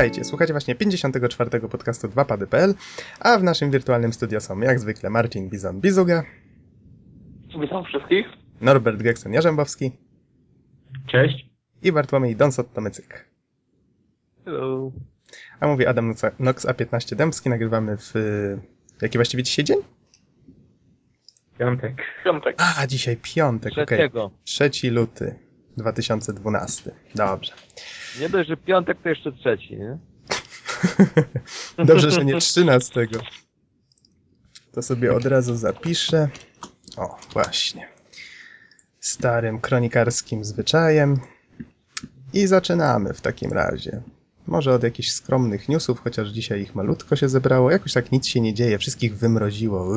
Witajcie, słuchacie właśnie 54. podcastu 2pady.pl, a w naszym wirtualnym studio są jak zwykle Marcin Bizon-Bizuga, Witam wszystkich. Norbert Geksen-Jarzębowski Cześć. i Bartłomiej Donsot-Tomycyk. Hello. A mówi Adam Nox- Nox A15 Dębski, nagrywamy w... Jaki właściwie dzisiaj dzień? Piątek. Piątek. A, dzisiaj piątek, okej. Trzeciego. 3 luty 2012. Dobrze. Nie dość, że piątek to jeszcze trzeci, nie? Dobrze, że nie 13. To sobie od razu zapiszę. O, właśnie. Starym kronikarskim zwyczajem. I zaczynamy w takim razie. Może od jakichś skromnych newsów, chociaż dzisiaj ich malutko się zebrało. Jakoś tak nic się nie dzieje, wszystkich wymroziło.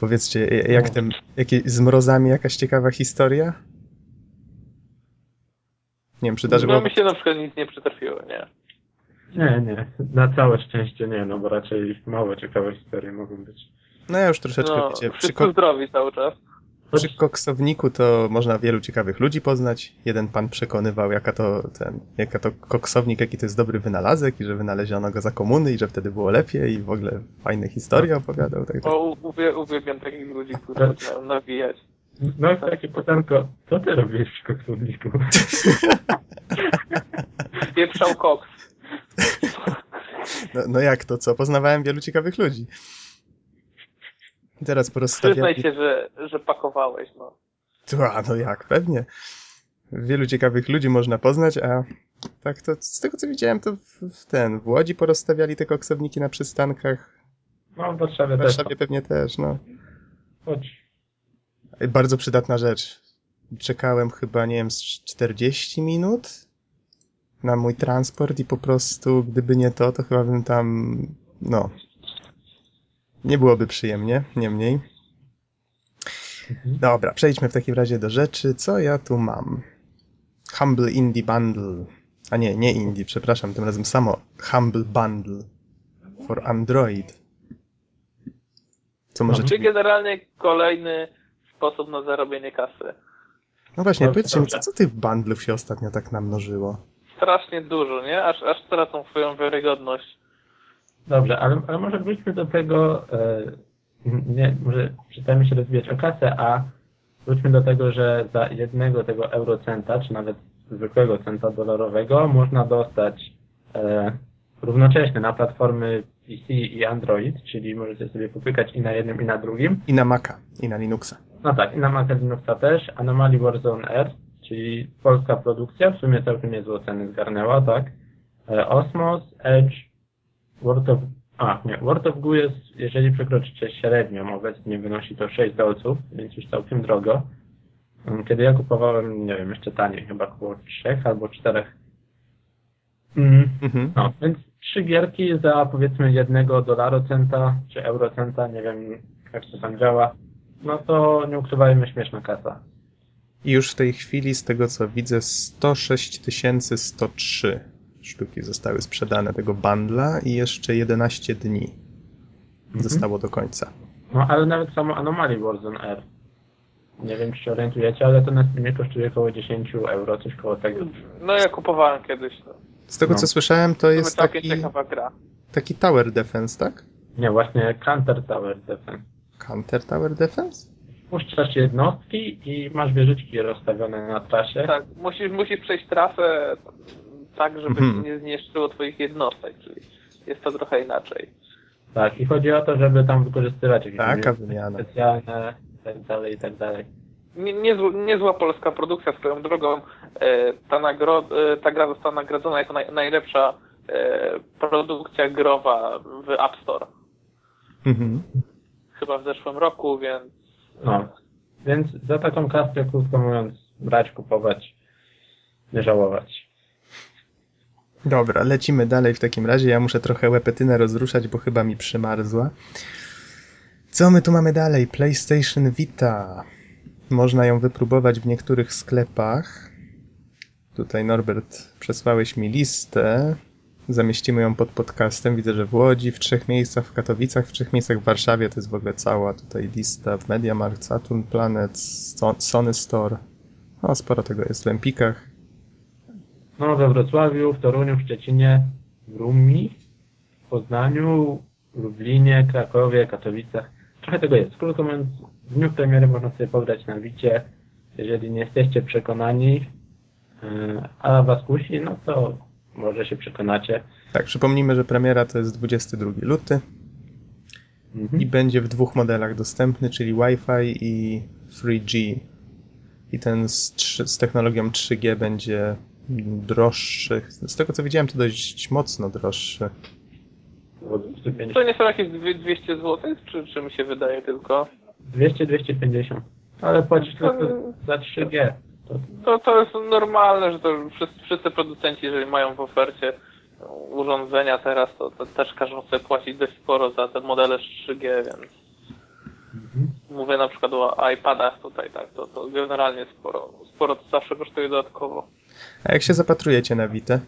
Powiedzcie, jak tym, jakie, z mrozami jakaś ciekawa historia? Nie wiem, przydarzyło... No mi się na przykład nic nie przytrafiło, nie? Nie, nie. Na całe szczęście nie, no bo raczej mało ciekawe historie mogą być. No ja już troszeczkę, No, wiecie, przy, ko- zdrowi cały czas. przy koksowniku to można wielu ciekawych ludzi poznać. Jeden pan przekonywał, jaka to ten, jaka to koksownik, jaki to jest dobry wynalazek i że wynaleziono go za komuny i że wtedy było lepiej i w ogóle fajne historie opowiadał. Tak, tak. O, uwie, uwielbiam takich ludzi, którzy zaczynają nawijać. No takie pytanko, co ty robisz w koksowniku? Pieprzał koks. No, no jak to co? Poznawałem wielu ciekawych ludzi. Teraz Przyznaj porozstawiali... się, że, że pakowałeś, no. A, no jak, pewnie. Wielu ciekawych ludzi można poznać, a tak to z tego co widziałem, to w, w ten, w Łodzi porozstawiali te koksowniki na przystankach. No w Warszawie W też. Warszawie pewnie też, no. Chodź. Bardzo przydatna rzecz. Czekałem chyba, nie wiem, z 40 minut na mój transport i po prostu, gdyby nie to, to chyba bym tam, no, nie byłoby przyjemnie, niemniej. Mhm. Dobra, przejdźmy w takim razie do rzeczy. Co ja tu mam? Humble Indie Bundle. A nie, nie Indie, przepraszam, tym razem samo Humble Bundle for Android. Co może... Mhm. Czy generalnie kolejny sposób na zarobienie kasy. No właśnie, Dobrze, powiedzcie mi, co, co tych bundlów się ostatnio tak namnożyło? Strasznie dużo, nie? Aż, aż tracą swoją wiarygodność. Dobrze, ale, ale może wróćmy do tego, e, nie, może przestajemy się rozwijać o kasę, a wróćmy do tego, że za jednego tego eurocenta, czy nawet zwykłego centa dolarowego można dostać e, równocześnie na platformy PC i Android, czyli możecie sobie popykać i na jednym i na drugim. I na Maca, i na Linuxa. No tak, i na Linuxa też, Anomaly Warzone R, czyli polska produkcja, w sumie całkiem niezłe ceny zgarnęła, tak. E, Osmos, Edge, World of... A, nie, World of Goo jest, jeżeli przekroczycie średnią, obecnie wynosi to 6 dolców, więc już całkiem drogo. Mm, Kiedy ja kupowałem, nie wiem, jeszcze taniej, chyba około 3 albo 4. Mm, Mhm. no, więc trzy gierki za powiedzmy jednego dolarocenta czy eurocenta, nie wiem jak to tam działa, no to nie ukrywajmy śmieszna kasa. I już w tej chwili, z tego co widzę, 106 103 sztuki zostały sprzedane tego bundla i jeszcze 11 dni Mhm. zostało do końca. No ale nawet samo Anomaly Warzone R. Nie wiem czy się orientujecie, ale to na Steamie kosztuje około 10 euro, coś koło tego. No ja kupowałem kiedyś. No. Z tego No. co słyszałem, to To jest taki, ciekawa gra. taki Tower Defense, tak? Nie, właśnie Counter Tower Defense. Counter Tower Defense? Puszczasz jednostki i masz wieżyczki rozstawione na trasie. Tak, musisz, musisz przejść trasę tak, żeby Mhm. nie zniszczyło twoich jednostek, czyli jest to trochę inaczej. Tak, i chodzi o to, żeby tam wykorzystywać jakieś Taka umiejętności wymiana. specjalne i tak dalej, i tak dalej. Nie, niezła, niezła polska produkcja swoją drogą. E, ta, nagro, e, ta gra została nagrodzona jako naj, najlepsza e, produkcja growa w App Store. Mhm. Chyba w zeszłym roku, więc No, więc za taką kartę, krótko mówiąc, brać, kupować, nie żałować. Dobra, lecimy dalej w takim razie. Ja muszę trochę łepetynę rozruszać, bo chyba mi przymarzła. Co my tu mamy dalej? PlayStation Vita. Można ją wypróbować w niektórych sklepach. Tutaj Norbert przesłałeś mi listę. Zamieścimy ją pod podcastem. Widzę, że w Łodzi, w trzech miejscach, w Katowicach, w trzech miejscach w Warszawie. To jest w ogóle cała tutaj lista. W MediaMarkt, Saturn Planet, Sony Store. No, sporo tego jest w Empikach. No we Wrocławiu, w Toruniu, w Szczecinie, w Rumi, w Poznaniu, Lublinie, Krakowie, Katowicach. Trochę tego jest. Krótko mówiąc, w dniu premiery można sobie pograć na Wicie. Jeżeli nie jesteście przekonani, yy, a was kusi, no to może się przekonacie. Tak, przypomnijmy, że premiera to jest 22 luty Mhm. i będzie w dwóch modelach dostępny, czyli Wi-Fi i 3G. I ten z, z technologią 3G będzie droższy. Z tego co widziałem, to dość mocno droższy. Było 250. To nie są jakieś dwie- 200 zł, czy, czy mi się wydaje tylko? 200-250. Ale płacisz tylko za 3G. To, To, to jest normalne, że to wszyscy, wszyscy producenci, jeżeli mają w ofercie urządzenia teraz, to, to też każą sobie płacić dość sporo za te modele z 3G, więc mhm. mówię na przykład o iPadach tutaj, tak, to, to generalnie sporo, sporo to zawsze kosztuje dodatkowo. A jak się zapatrujecie na Vita?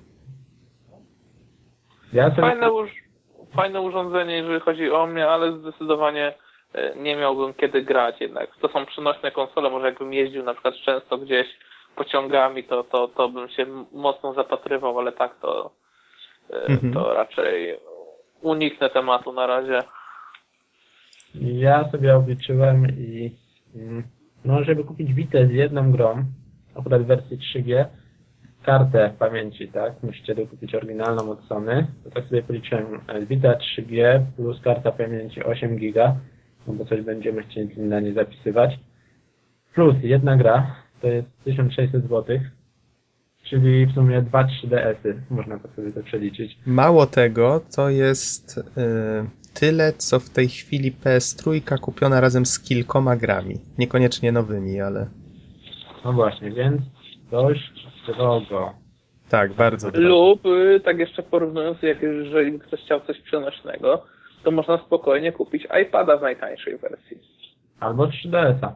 Ja Fajne, uż, fajne urządzenie, jeżeli chodzi o mnie, ale zdecydowanie nie miałbym kiedy grać jednak. To są przynośne konsole, może jakbym jeździł na przykład często gdzieś pociągami, to, to, to bym się mocno zapatrywał, ale tak to, e, Mhm. to raczej uniknę tematu na razie. Ja sobie obliczyłem i mm, no, żeby kupić Vita z jedną grą, akurat w wersji 3G, kartę pamięci, tak? Musicie dokupić oryginalną od Sony. To tak sobie policzyłem. e, Vita 3G plus karta pamięci 8 giga, no bo coś będziemy chcieli na nie zapisywać. Plus jedna gra, to jest 1600 zł, czyli w sumie 2-3 DS-y, można to sobie to przeliczyć. Mało tego, to jest y, tyle, co w tej chwili PS3 kupiona razem z kilkoma grami. Niekoniecznie nowymi, ale No właśnie, więc dość drogo. tak, bardzo drogo. Lub, y, tak jeszcze porównując, jak jeżeli ktoś chciał coś przenośnego, to można spokojnie kupić iPada w najtańszej wersji. Albo 3DS-a.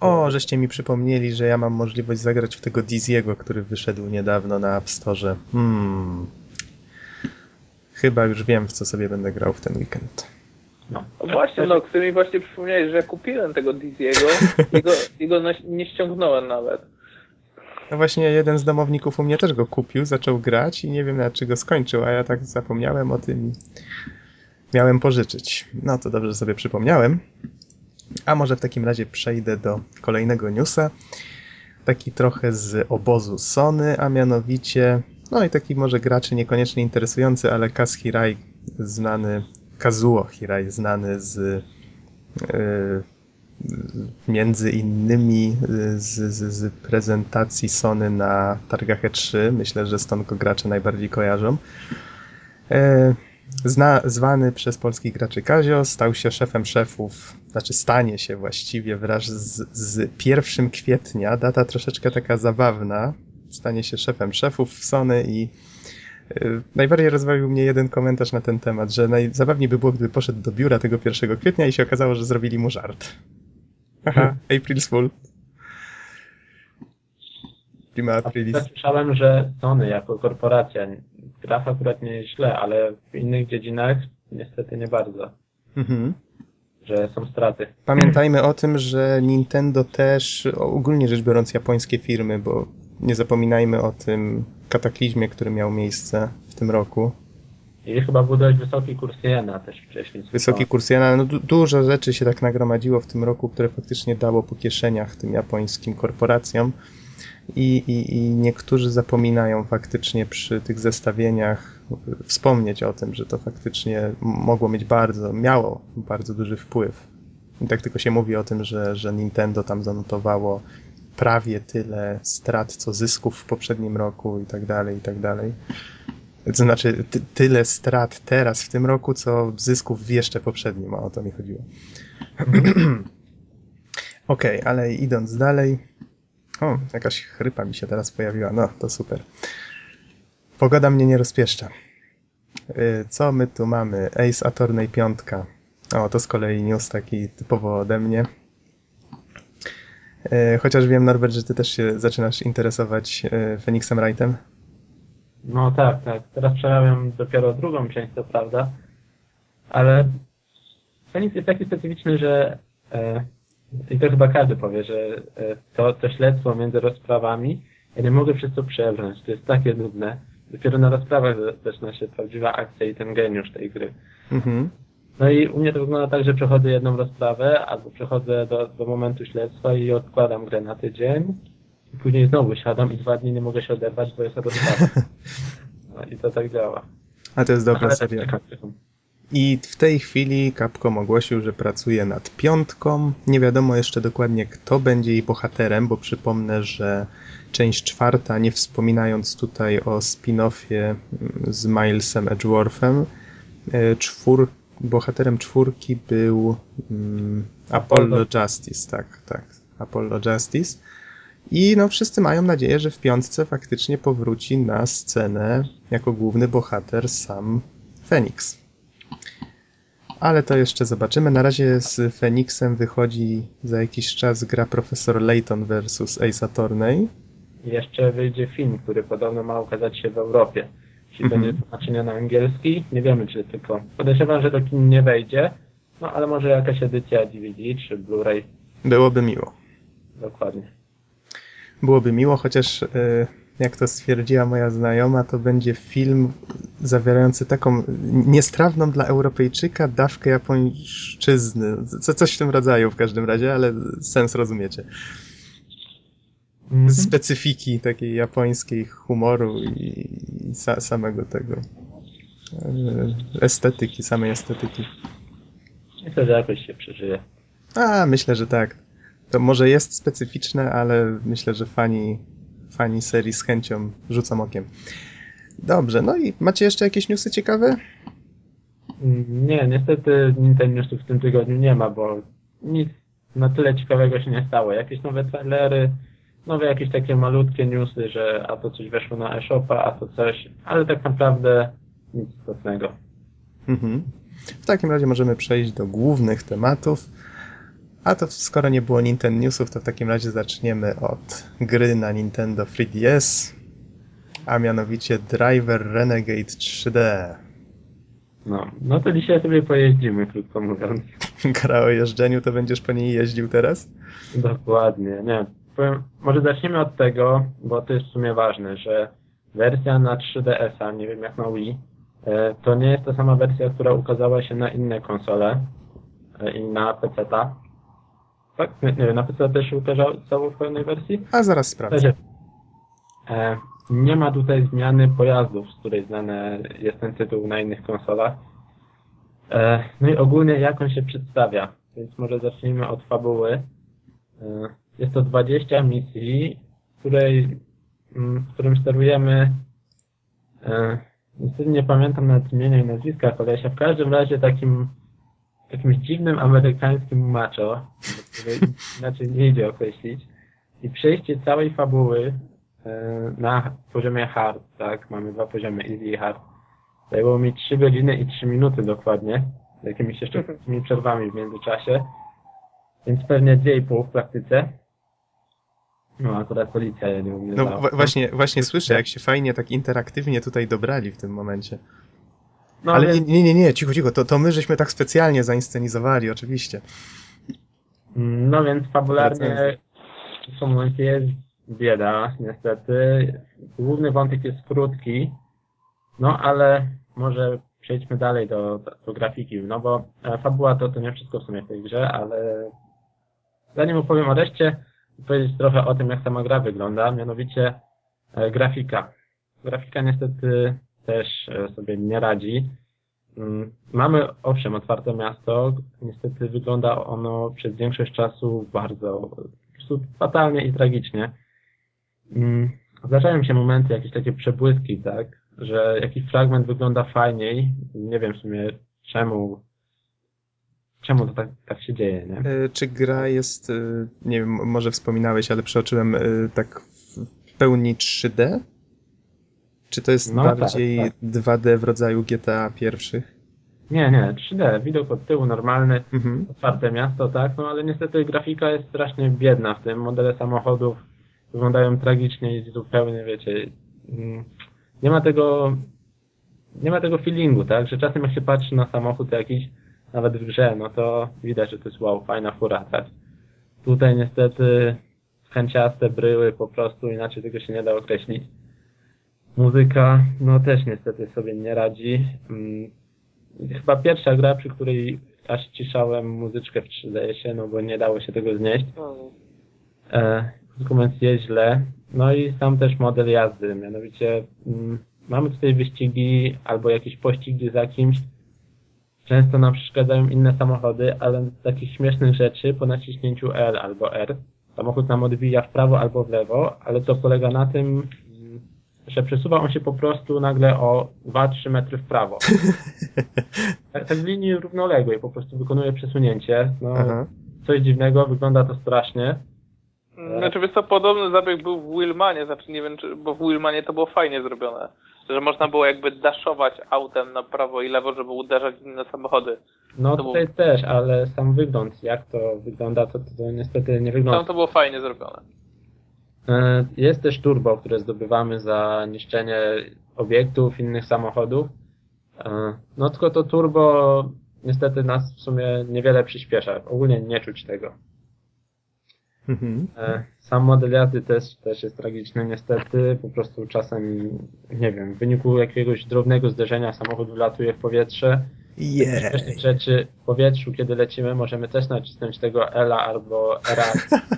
O, żeście mi przypomnieli, że ja mam możliwość zagrać w tego Diziego, który wyszedł niedawno na App Store. Hmm. Chyba już wiem, w co sobie będę grał w ten weekend. No. No Właśnie, no, który mi właśnie przypomniałeś, że ja kupiłem tego Diziego i go, i go na, nie ściągnąłem nawet. No właśnie, jeden z domowników u mnie też go kupił, zaczął grać i nie wiem na czy go skończył, a ja tak zapomniałem o tym miałem pożyczyć. No to dobrze że sobie przypomniałem. A może w takim razie przejdę do kolejnego newsa. Taki trochę z obozu Sony, a mianowicie, no i taki może graczy niekoniecznie interesujący, ale Kaz Hirai, znany, Kazuo Hirai, znany z yy, między innymi y, z, z, z prezentacji Sony na targach E3. Myślę, że stąd go gracze najbardziej kojarzą. E, Zna, zwany przez polskich graczy Kazio, stał się szefem szefów, znaczy stanie się właściwie wraz z, z 1 kwietnia, data troszeczkę taka zabawna, stanie się szefem szefów w Sony i y, najbardziej rozbawił mnie jeden komentarz na ten temat, że najzabawniej by było, gdyby poszedł do biura tego 1 kwietnia i się okazało, że zrobili mu żart. Aha, April's Fool. Prima Aprilis. słyszałem, że Sony jako korporacja gra akurat nie jest źle, ale w innych dziedzinach niestety nie bardzo, Mhm. że są straty. Pamiętajmy o tym, że Nintendo też, ogólnie rzecz biorąc, japońskie firmy, bo nie zapominajmy o tym kataklizmie, który miał miejsce w tym roku. I chyba był dość wysoki kurs jena też wcześniej. Wysoki kurs jena, no du- dużo rzeczy się tak nagromadziło w tym roku, które faktycznie dało po kieszeniach tym japońskim korporacjom. I, i, I niektórzy zapominają faktycznie przy tych zestawieniach wspomnieć o tym, że to faktycznie mogło mieć bardzo, miało bardzo duży wpływ. I tak tylko się mówi o tym, że, że Nintendo tam zanotowało prawie tyle strat, co zysków w poprzednim roku i tak dalej, i tak dalej. To znaczy ty, tyle strat teraz w tym roku, co zysków w jeszcze poprzednim, o to mi chodziło. Okej, ale idąc dalej. O, jakaś chrypa mi się teraz pojawiła. No, to super. Pogoda mnie nie rozpieszcza. Y, Co my tu mamy? Ace Attorney 5. O, to z kolei news taki typowo ode mnie. Y, Chociaż wiem, Norbert, że ty też się zaczynasz interesować y, Phoenixem Wrightem. No tak, tak. Teraz przerabiam dopiero drugą część, to prawda. Ale Fenix jest taki specyficzny, że e, i to chyba każdy powie, że e, to, to śledztwo między rozprawami Ja nie mogę przez to przebrnąć, to jest takie nudne. Dopiero na rozprawach zaczyna się prawdziwa akcja i ten geniusz tej gry. Mhm. No i u mnie to wygląda tak, że przechodzę jedną rozprawę, albo przechodzę do, do momentu śledztwa i odkładam grę na tydzień. I później znowu siadam i dwa dni nie mogę się oderwać, bo jest rozprawa. No i to tak działa. A to jest dobra seria. tak. I w tej chwili Capcom ogłosił, że pracuje nad piątką. Nie wiadomo jeszcze dokładnie, kto będzie jej bohaterem, bo przypomnę, że część czwarta, nie wspominając tutaj o spin-offie mm, z Milesem Edgeworthem, e, czwór, bohaterem czwórki był mm, Apollo Apollo. Justice, tak, tak, Apollo Justice. I no wszyscy mają nadzieję, że w piątce faktycznie powróci na scenę jako główny bohater sam Phoenix. Ale to jeszcze zobaczymy. Na razie z Feniksem wychodzi za jakiś czas gra Profesor Layton vs Ace Attorney. Jeszcze wyjdzie film, który podobno ma ukazać się w Europie. Jeśli Mhm. będzie tłumaczenie na angielski, nie wiemy czy tylko. Podejrzewam, że do kin nie wejdzie, no ale może jakaś edycja DVD czy Blu-ray. Byłoby miło. Dokładnie. Byłoby miło, chociaż e, jak to stwierdziła moja znajoma, to będzie film zawierający taką niestrawną dla Europejczyka dawkę japońszczyzny. Co, coś w tym rodzaju w każdym razie, ale sens rozumiecie. Mhm. specyfiki takiej japońskiej humoru i, i sa, samego tego e, estetyki, samej estetyki. Myślę, że jakoś się przeżyje. A, myślę, że tak. To może jest specyficzne, ale myślę, że fani, fani serii z chęcią rzucą okiem. Dobrze, no i macie jeszcze jakieś newsy ciekawe? Nie, niestety Nintendo w tym tygodniu nie ma, bo nic na tyle ciekawego się nie stało. Jakieś nowe trailery, nowe jakieś takie malutkie newsy, że a to coś weszło na eShopa, a to coś, ale tak naprawdę nic istotnego. Mhm. W takim razie możemy przejść do głównych tematów. A to skoro nie było Nintendo Newsów, to w takim razie zaczniemy od gry na Nintendo 3DS, a mianowicie Driver Renegade 3D. No, no to dzisiaj sobie pojeździmy, krótko mówiąc. Gra o jeżdżeniu, to będziesz po niej jeździł teraz? Dokładnie, nie. Powiem, może zaczniemy od tego, bo to jest w sumie ważne, że wersja na 3DS-a, nie wiem jak na Wii, e, to nie jest ta sama wersja, która ukazała się na inne konsole e, i na PC-ta. Tak? Nie, wiem, na PC też się ukazało w pełnej wersji? A zaraz sprawdzę. E, nie ma tutaj zmiany pojazdów, z której znany jest ten tytuł na innych konsolach. E, no i ogólnie jak on się przedstawia, więc może zacznijmy od fabuły. E, jest to 20 misji, w której, mm, w którym sterujemy niestety nie pamiętam nawet imienia i nazwiska kolesia, w każdym razie takim jakimś dziwnym amerykańskim macho, który inaczej nie idzie określić. I przejście całej fabuły e, na poziomie hard, tak, mamy dwa poziomy easy i hard, zajęło mi 3 godziny i 3 minuty dokładnie, z jakimiś jeszcze krótkimi przerwami w międzyczasie, więc pewnie 2,5 w praktyce. No akurat policja ja nie umie No wa- właśnie, właśnie słyszę, jak się fajnie tak interaktywnie tutaj dobrali w tym momencie. No, Ale więc, nie, nie, nie, cicho, cicho, to, to my żeśmy tak specjalnie zainscenizowali, oczywiście. no więc fabularnie w tym momencie jest bieda, niestety. Główny wątek jest krótki, no ale może przejdźmy dalej do, do grafiki, no bo e, fabuła to, to nie wszystko w sumie w tej grze, ale zanim opowiem o reszcie, powiedzieć trochę o tym, jak sama gra wygląda, mianowicie e, grafika. Grafika niestety też e, sobie nie radzi. Mm, Mamy owszem otwarte miasto, niestety wygląda ono przez większość czasu bardzo fatalnie i tragicznie. Mm, Zdarzają się momenty, jakieś takie przebłyski, tak, że jakiś fragment wygląda fajniej. Nie wiem w sumie czemu, czemu to tak, tak się dzieje, nie? E, Czy gra jest, e, nie wiem, może wspominałeś, ale przeoczyłem tak w pełni 3D? Czy to jest No tak, bardziej tak. 2D w rodzaju GTA pierwszych? Nie, nie, 3D, widok od tyłu normalny, Mhm. otwarte miasto, tak, no ale niestety grafika jest strasznie biedna w tym. Modele samochodów wyglądają tragicznie i zupełnie, wiecie, mm, nie ma tego, nie ma tego feelingu, tak, że czasem jak się patrzy na samochód jakiś, nawet w grze, no to widać, że to jest wow, fajna fura, tak. Tutaj niestety chęciaste bryły po prostu, inaczej tego się nie da określić. Muzyka, no też niestety sobie nie radzi. Mm, Chyba pierwsza gra, przy której aż ciszałem muzyczkę w 3DS-ie, no bo nie dało się tego znieść. E, mówiąc, jest źle. No i sam też model jazdy, mianowicie mm, mamy tutaj wyścigi albo jakieś pościgi za kimś. Często nam przeszkadzają inne samochody, ale z takich śmiesznych rzeczy po naciśnięciu L albo R samochód nam odbija w prawo albo w lewo, ale to polega na tym, że przesuwa on się po prostu nagle o 2-3 metry w prawo. Tak, tak w linii równoległej po prostu wykonuje przesunięcie. No, Aha. coś dziwnego, wygląda to strasznie. Znaczy, wiesz co, podobny zabieg był w Willmanie, znaczy nie wiem, czy, bo w Willmanie to było fajnie zrobione. Że można było jakby daszować autem na prawo i lewo, żeby uderzać inne samochody. No To tutaj też, ale sam wygląd, jak to wygląda, to, to niestety nie wygląda. Tam to było fajnie zrobione. E, Jest też turbo, które zdobywamy za niszczenie obiektów, innych samochodów. E, No tylko to turbo niestety nas w sumie niewiele przyspiesza. Ogólnie nie czuć tego. Mhm. E, Sam model jazdy też, też jest tragiczny niestety. Po prostu czasem, nie wiem, w wyniku jakiegoś drobnego zderzenia samochód wylatuje w powietrze. Śmiesznych rzeczy w powietrzu, kiedy lecimy, możemy też nacisnąć tego Ela albo Era.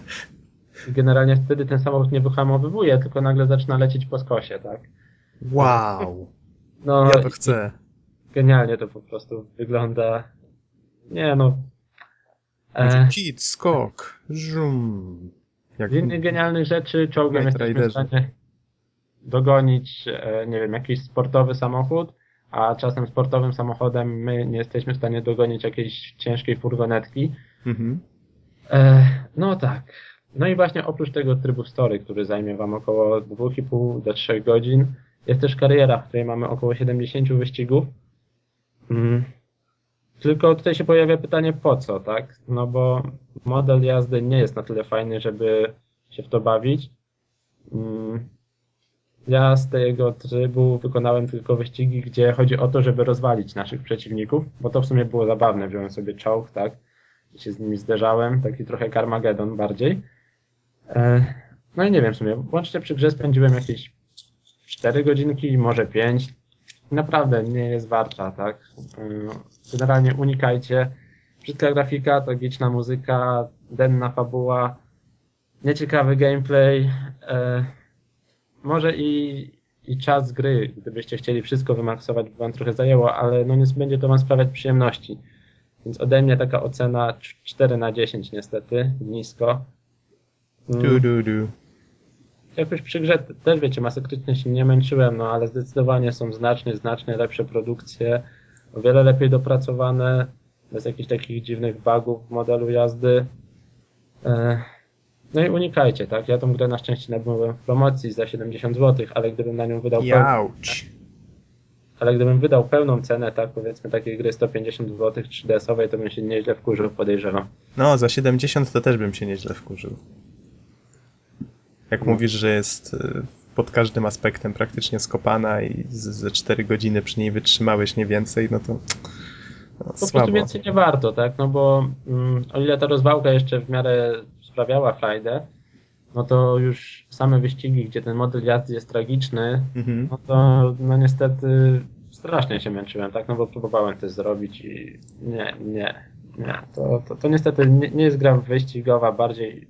Generalnie wtedy ten samochód nie wyhamowywuje, tylko nagle zaczyna lecieć po skosie, tak? Wow. No, Ja to chcę. genialnie to po prostu wygląda. Nie no. E, Kit, skok, żum. Jak z innych genialnych rzeczy czołgiem Knight jesteśmy w stanie dogonić, e, nie wiem, jakiś sportowy samochód, a czasem sportowym samochodem my nie jesteśmy w stanie dogonić jakiejś ciężkiej furgonetki. Mhm. E, no tak. No i właśnie oprócz tego trybu story, który zajmie Wam około 2,5 do 3 godzin, jest też kariera, w której mamy około 70 wyścigów. Mm. Tylko tutaj się pojawia pytanie po co, tak? No bo model jazdy nie jest na tyle fajny, żeby się w to bawić. Mm. Ja z tego trybu wykonałem tylko wyścigi, gdzie chodzi o to, żeby rozwalić naszych przeciwników, bo to w sumie było zabawne. Wziąłem sobie czołg, tak? I się z nimi zderzałem, taki trochę Carmageddon bardziej. E, No i nie wiem w sumie, łącznie przy grze spędziłem jakieś 4 godzinki, może 5. Naprawdę nie jest warta, tak? E, Generalnie unikajcie. Brzydka grafika, tragiczna muzyka, denna fabuła, nieciekawy gameplay. E, Może i, i czas gry, gdybyście chcieli wszystko wymaksować, by wam trochę zajęło, ale no nie będzie to wam sprawiać przyjemności. Więc ode mnie taka ocena 4 na 10 niestety, nisko. Mm, Du, du, du. Jakoś przy grze te- też wiecie, masakrycznie się nie męczyłem, no ale zdecydowanie są znacznie, znacznie lepsze produkcje, o wiele lepiej dopracowane, bez jakichś takich dziwnych bugów w modelu jazdy. E, No i unikajcie, tak? Ja tą grę na szczęście nabyłem w promocji za 70 zł, ale gdybym na nią wydał pełną, ale gdybym wydał pełną cenę, tak powiedzmy takiej gry 150 zł 3DS-owej, to bym się nieźle wkurzył, podejrzewam. No, za 70 to też bym się nieźle wkurzył. Jak No. mówisz, że jest y, pod każdym aspektem praktycznie skopana i ze 4 godziny przy niej wytrzymałeś nie więcej, no to no, Po prostu słabo. więcej nie warto, tak? No bo mm, o ile ta rozwałka jeszcze w miarę sprawiała frajdę, no to już same wyścigi, gdzie ten model jazdy jest tragiczny, Mhm. no to no niestety strasznie się męczyłem, tak? No bo próbowałem coś zrobić i nie, nie, nie. To, to, to niestety nie, nie jest gra wyścigowa, bardziej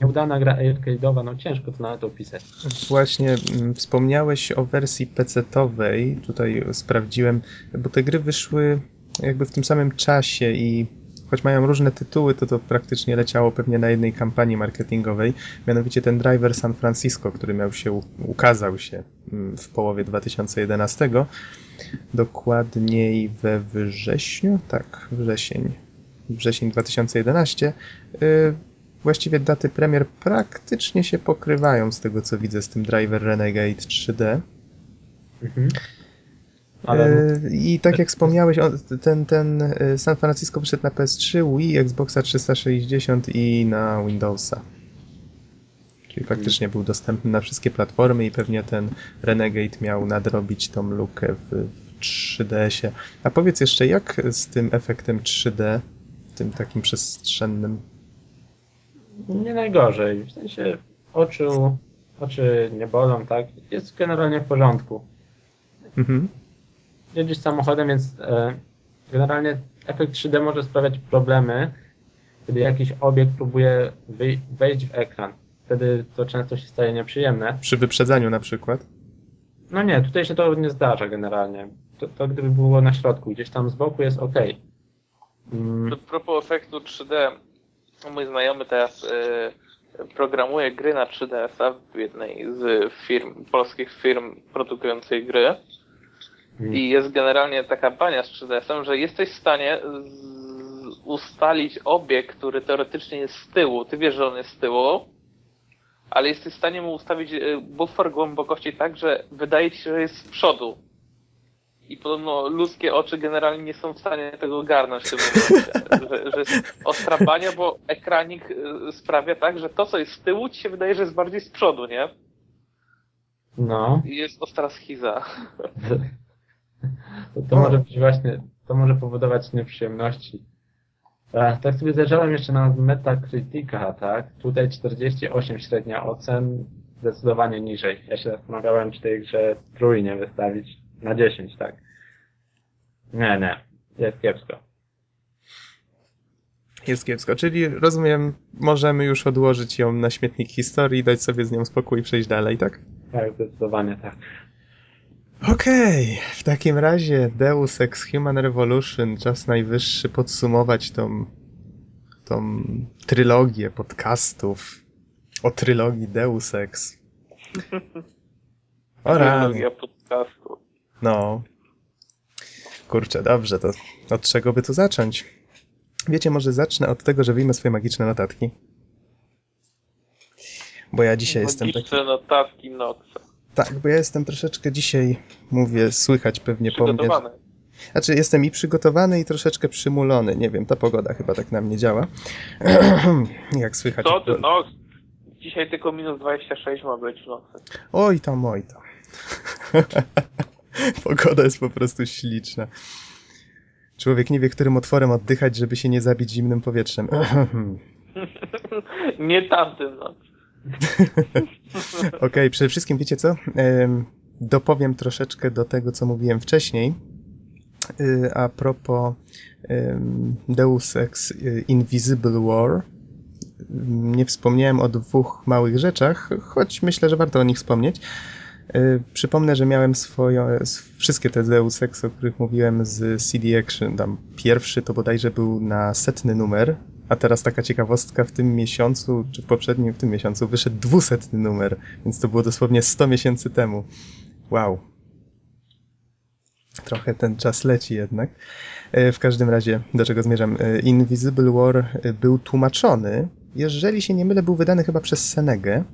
nieudana gra arcade'owa, no ciężko to nawet opisać. Właśnie mm, wspomniałeś o wersji PC-towej, tutaj sprawdziłem, bo te gry wyszły jakby w tym samym czasie i choć mają różne tytuły, to to praktycznie leciało pewnie na jednej kampanii marketingowej, mianowicie ten Driver San Francisco, który miał się, ukazał się mm, w połowie 2011, dokładniej we wrześniu, tak, wrzesień, wrzesień 2011, y, właściwie daty premier praktycznie się pokrywają z tego co widzę z tym Driver Renegade 3D. Mhm. Ale E, I tak jak wspomniałeś, ten, ten e, San Francisco wyszedł na PS3, Wii, Xboxa 360 i na Windowsa. Czyli faktycznie był dostępny na wszystkie platformy i pewnie ten Renegade miał nadrobić tą lukę w, w 3DS-ie. A powiedz jeszcze, jak z tym efektem 3D, tym takim przestrzennym? Nie najgorzej. W sensie oczu, oczy nie bolą, tak? Jest generalnie w porządku. Mhm. Jedziesz samochodem, więc e, generalnie efekt 3D może sprawiać problemy, kiedy jakiś obiekt próbuje wejść w ekran. Wtedy to często się staje nieprzyjemne. Przy wyprzedzaniu na przykład. No nie, tutaj się to nie zdarza generalnie. To, to gdyby było na środku, gdzieś tam z boku jest ok. Mm, A propos efektu 3D, mój znajomy teraz e, programuje gry na 3DS-a w jednej z firm, polskich firm produkujących gry. mm, I jest generalnie taka bania z 3DS-em, że jesteś w stanie ustalić obiekt, który teoretycznie jest z tyłu. Ty wiesz, że on jest z tyłu, ale jesteś w stanie mu ustawić e, bufor głębokości tak, że wydaje ci się, że jest z przodu. I podobno ludzkie oczy generalnie nie są w stanie tego ogarnąć w tym momencie. Że, że jest ostra bania, bo ekranik e, sprawia tak, że to, co jest z tyłu, ci się wydaje, że jest bardziej z przodu, nie? no. I jest ostra schiza. To, to może być właśnie, to może powodować nieprzyjemności. E, tak sobie zajrzałem jeszcze na Metacritica, tak? Tutaj 48 średnia ocen, zdecydowanie niżej. Ja się zastanawiałem, czy tej grze trójnie wystawić na 10, tak? Nie, nie. Jest kiepsko. Jest kiepsko. Czyli rozumiem, możemy już odłożyć ją na śmietnik historii, dać sobie z nią spokój i przejść dalej, tak? Tak, zdecydowanie tak. Okej, w takim razie Deus Ex Human Revolution, czas najwyższy podsumować tą, tą trylogię podcastów o trylogii Deus Ex. O. Technologia podcastu. No. Kurczę, dobrze, to od czego by tu zacząć? Wiecie, może zacznę od tego, że wyjmę swoje magiczne notatki. Bo ja dzisiaj jestem taki... Magiczne notatki Noxa. Tak, bo ja jestem troszeczkę dzisiaj, mówię, słychać pewnie po mnie. Przygotowany. Znaczy, jestem i przygotowany, i troszeczkę przymulony. Nie wiem, ta pogoda chyba tak na mnie działa. Jak słychać. Co ty, Nox? Dzisiaj tylko minus 26 ma być w nocy. Oj tam, oj tam. Pogoda jest po prostu śliczna. Człowiek nie wie, którym otworem oddychać, żeby się nie zabić zimnym powietrzem. Nie tamtym, no. Okej, przede wszystkim wiecie co? Em, dopowiem troszeczkę do tego, co mówiłem wcześniej. Y, A propos Deus Ex y, Invisible War. Nie wspomniałem o dwóch małych rzeczach, choć myślę, że warto o nich wspomnieć. Y, Przypomnę, że miałem swoją, s- wszystkie te Deus Ex, o których mówiłem z CD Action. Tam pierwszy to bodajże był na setny numer, a teraz taka ciekawostka, w tym miesiącu, czy w poprzednim, w tym miesiącu wyszedł dwusetny numer, więc to było dosłownie 100 miesięcy temu. Wow. Trochę ten czas leci jednak. E, W każdym razie, do czego zmierzam? E, Invisible War był tłumaczony, jeżeli się nie mylę, był wydany chyba przez Senegę.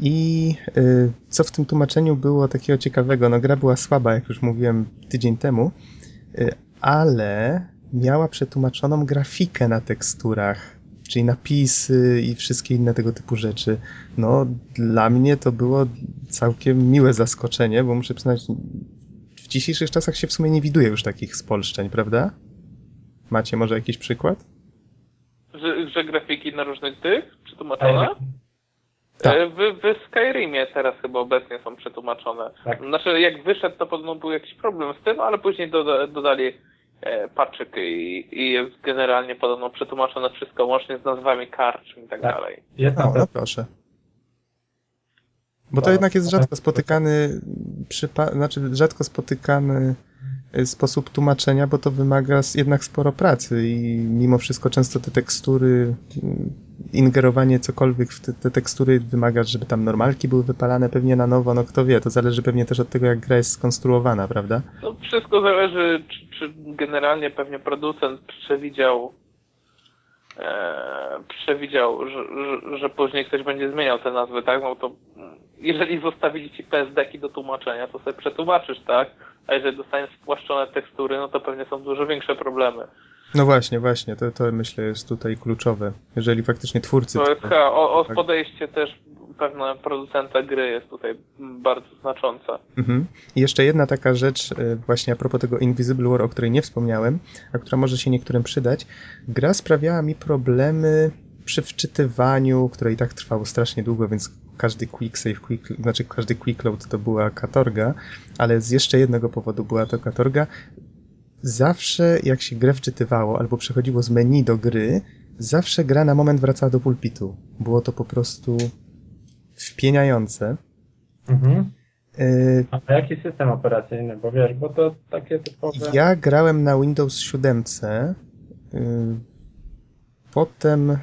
I e, co w tym tłumaczeniu było takiego ciekawego? No gra była słaba, jak już mówiłem tydzień temu, e, ale miała przetłumaczoną grafikę na teksturach, czyli napisy i wszystkie inne tego typu rzeczy. No, dla mnie to było całkiem miłe zaskoczenie, bo muszę przyznać, w dzisiejszych czasach się w sumie nie widuje już takich spolszczeń, prawda? Macie może jakiś przykład? Że, że grafiki na różnych tych przetłumaczone? Tak. E, W, w Skyrimie teraz chyba obecnie są przetłumaczone. Tak. Znaczy, jak wyszedł, to podobno był jakiś problem z tym, ale później doda, dodali e, paczyk i, i jest generalnie podobno przetłumaczone wszystko, łącznie z nazwami karczm i tak, Tak. dalej. Jest No, no proszę. Bo to Tak. jednak jest rzadko spotykany, przypa- znaczy rzadko spotykany y, sposób tłumaczenia, bo to wymaga jednak sporo pracy i mimo wszystko często te tekstury, y, ingerowanie cokolwiek w te, te tekstury wymaga, żeby tam normalki były wypalane pewnie na nowo, no kto wie, to zależy pewnie też od tego, jak gra jest skonstruowana, prawda? No, wszystko zależy, czy, czy generalnie pewnie producent przewidział e, przewidział, że, że, że później ktoś będzie zmieniał te nazwy, tak? No to mm, jeżeli zostawili ci PSD-ki do tłumaczenia, to sobie przetłumaczysz, tak? A jeżeli dostaniesz spłaszczone tekstury, no to pewnie są dużo większe problemy. No właśnie, właśnie, to, to myślę jest tutaj kluczowe. Jeżeli faktycznie twórcy... To jest chyba o, o tak. podejście też pewne producenta gry jest tutaj bardzo znaczące. Mhm. I jeszcze jedna taka rzecz, y, właśnie a propos tego Invisible War, o której nie wspomniałem, a która może się niektórym przydać. Gra sprawiała mi problemy przy wczytywaniu, które i tak trwało strasznie długo, więc każdy quick save, quick, znaczy każdy quick load to była katorga, ale z jeszcze jednego powodu była to katorga. Zawsze jak się grę wczytywało albo przechodziło z menu do gry, zawsze gra na moment wracała do pulpitu. Było to po prostu wpieniające. Mhm. Yy, A jaki system operacyjny? Bo wiesz, bo to takie typowe... Ja grałem na Windows 7. Potem y,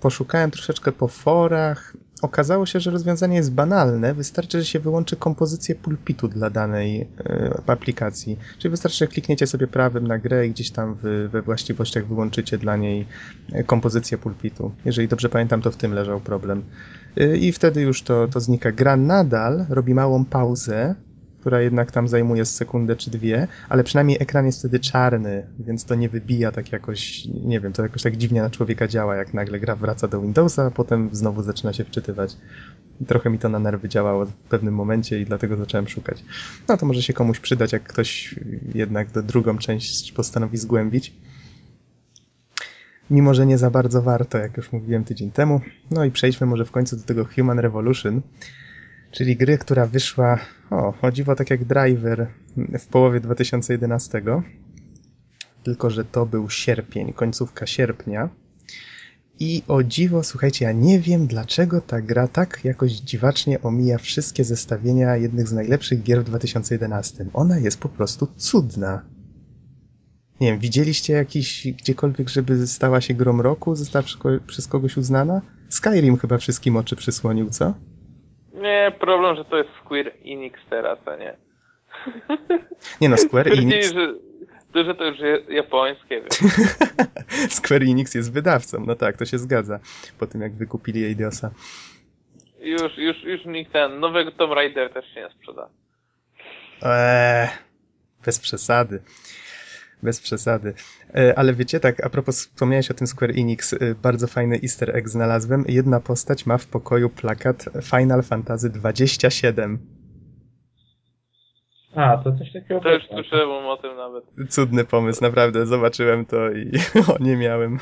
poszukałem troszeczkę po forach. Okazało się, że rozwiązanie jest banalne. Wystarczy, że się wyłączy kompozycję pulpitu dla danej y, aplikacji. Czyli wystarczy, że klikniecie sobie prawym na grę i gdzieś tam w, we właściwościach wyłączycie dla niej y, kompozycję pulpitu. Jeżeli dobrze pamiętam, to w tym leżał problem. I wtedy już to, to znika. Gra nadal robi małą pauzę, która jednak tam zajmuje sekundę czy dwie, ale przynajmniej ekran jest wtedy czarny, więc to nie wybija tak jakoś, nie wiem, to jakoś tak dziwnie na człowieka działa, jak nagle gra wraca do Windowsa, a potem znowu zaczyna się wczytywać. Trochę mi to na nerwy działało w pewnym momencie i dlatego zacząłem szukać. No to może się komuś przydać, jak ktoś jednak do drugą część postanowi zgłębić. Mimo, że nie za bardzo warto, jak już mówiłem tydzień temu. No i przejdźmy może w końcu do tego Human Revolution, czyli gry, która wyszła, o, o dziwo tak jak Driver w połowie 2011, tylko że to był sierpień, końcówka sierpnia. I o dziwo, słuchajcie, ja nie wiem dlaczego ta gra tak jakoś dziwacznie omija wszystkie zestawienia jednych z najlepszych gier w 2011. Ona jest po prostu cudna. Nie wiem, widzieliście jakiś gdziekolwiek, żeby stała się grom roku, została przez kogoś uznana? Skyrim chyba wszystkim oczy przysłonił, co? Nie, problem, że to jest Square Enix teraz, a nie. Nie no, Square Enix, że, to, że to już jest japońskie, więc Square Enix jest wydawcą, no tak, to się zgadza, po tym jak wykupili Eidiosa. już, już, już nikt ten, nowego Tomb Raider też się nie sprzeda. Eee, bez przesady. Bez przesady. E, ale wiecie, tak, a propos wspomniałeś o tym Square Enix, e, bardzo fajny easter egg znalazłem. Jedna postać ma w pokoju plakat Final Fantasy 27. A, to coś takiego... To już było. słyszałem o tym nawet. Cudny pomysł, naprawdę, zobaczyłem to i o, nie miałem.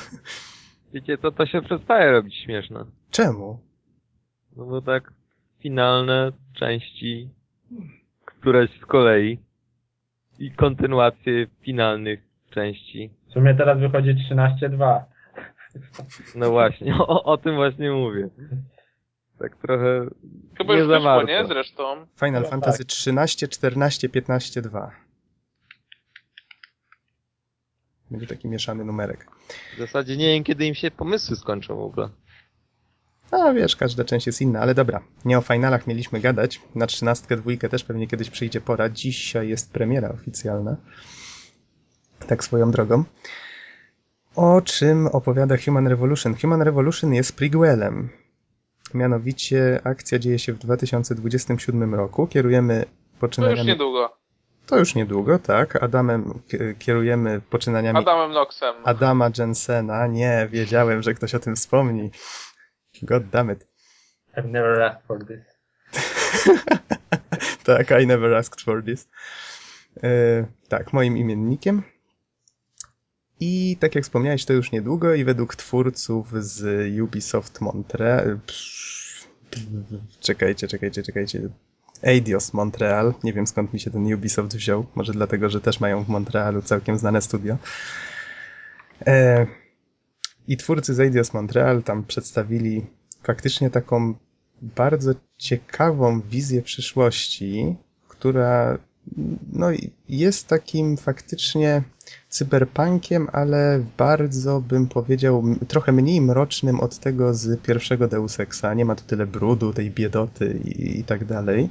Wiecie, to, to się przestaje robić śmieszne. Czemu? No bo tak finalne części, któreś z kolei i kontynuacje finalnych części. W sumie teraz wychodzi 13.2. No właśnie, o, o tym właśnie mówię. Tak trochę Chyba nie już za wyszło, nie? Zresztą. Final No Fantasy 13, 14, 15, 2. Będzie taki mieszany numerek. W zasadzie nie wiem, kiedy im się pomysły skończą w ogóle. A wiesz, każda część jest inna, ale dobra. Nie o finalach mieliśmy gadać. Na trzynastkę, dwójkę też pewnie kiedyś przyjdzie pora. Dzisiaj jest premiera oficjalna. Tak swoją drogą. O czym opowiada Human Revolution? Human Revolution jest prequelem. Mianowicie akcja dzieje się w 2027 roku. Kierujemy To już poczynaniami... niedługo. To już niedługo, tak. Adamem kierujemy poczynaniami Adamem Noxem. Adama Jensena. Nie, wiedziałem, że ktoś o tym wspomni. God damn it. I've never asked for this. tak, I never asked for this. E, tak, moim imiennikiem. I tak jak wspomniałeś, to już niedługo i według twórców z Ubisoft Montreal... psz, Czekajcie, czekajcie, czekajcie. Eidos Montreal. Nie wiem skąd mi się ten Ubisoft wziął. Może dlatego, że też mają w Montrealu całkiem znane studio. E, I twórcy z Montreal tam przedstawili faktycznie taką bardzo ciekawą wizję przyszłości, która no, jest takim faktycznie cyberpunkiem, ale bardzo bym powiedział trochę mniej mrocznym od tego z pierwszego Deus Exa. Nie ma tu tyle brudu, tej biedoty i, i tak dalej.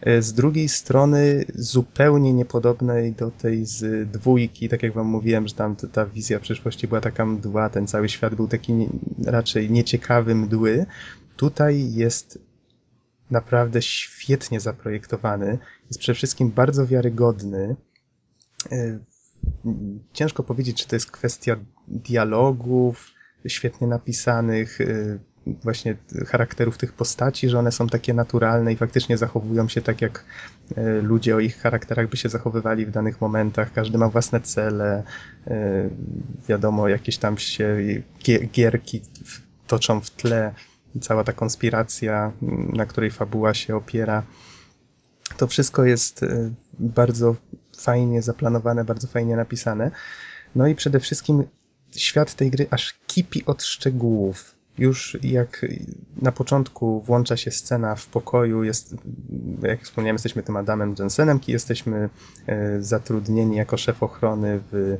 E, Z drugiej strony zupełnie niepodobnej do tej z dwójki, tak jak wam mówiłem, że tam ta wizja przyszłości była taka mdła, ten cały świat był taki raczej nieciekawy, mdły. Tutaj jest naprawdę świetnie zaprojektowany, jest przede wszystkim bardzo wiarygodny. E, Ciężko powiedzieć, czy to jest kwestia dialogów świetnie napisanych, e, właśnie charakterów tych postaci, że one są takie naturalne i faktycznie zachowują się tak, jak e, ludzie o ich charakterach by się zachowywali w danych momentach. Każdy ma własne cele, e, wiadomo, jakieś tam się gie- gierki toczą w tle, cała ta konspiracja, na której fabuła się opiera. To wszystko jest y, bardzo fajnie zaplanowane, bardzo fajnie napisane. No i przede wszystkim świat tej gry aż kipi od szczegółów. Już jak na początku włącza się scena w pokoju, jest, jak wspomniałem, jesteśmy tym Adamem Jensenem, i jesteśmy e, zatrudnieni jako szef ochrony w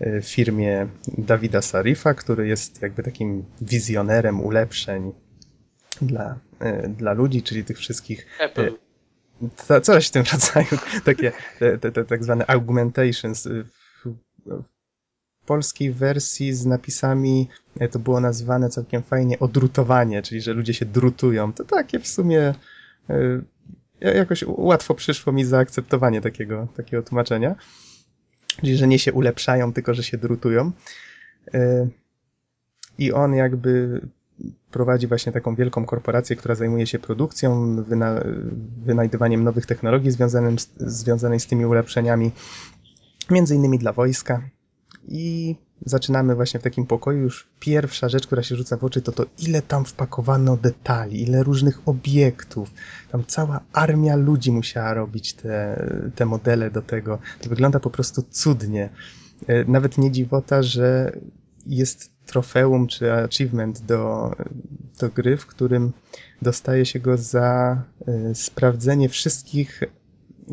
e, firmie Dawida Sarifa, który jest jakby takim wizjonerem ulepszeń dla, e, dla ludzi, czyli tych wszystkich Apple. coś w tym rodzaju, takie te, te, te tak zwane augmentations. W polskiej wersji z napisami e, to było nazwane całkiem fajnie odrutowanie, czyli że ludzie się drutują. To takie w sumie e, jakoś łatwo przyszło mi zaakceptowanie takiego, takiego tłumaczenia. Czyli, że nie się ulepszają, tylko że się drutują. E, I on jakby prowadzi właśnie taką wielką korporację, która zajmuje się produkcją, wyna wynajdywaniem nowych technologii związanym z, z tymi ulepszeniami, między innymi dla wojska. I zaczynamy właśnie w takim pokoju. Już pierwsza rzecz, która się rzuca w oczy, to to, ile tam wpakowano detali, ile różnych obiektów. Tam cała armia ludzi musiała robić te, te modele do tego. To wygląda po prostu cudnie. Nawet nie dziwota, że jest trofeum czy achievement do, do gry, w którym dostaje się go za y, sprawdzenie wszystkich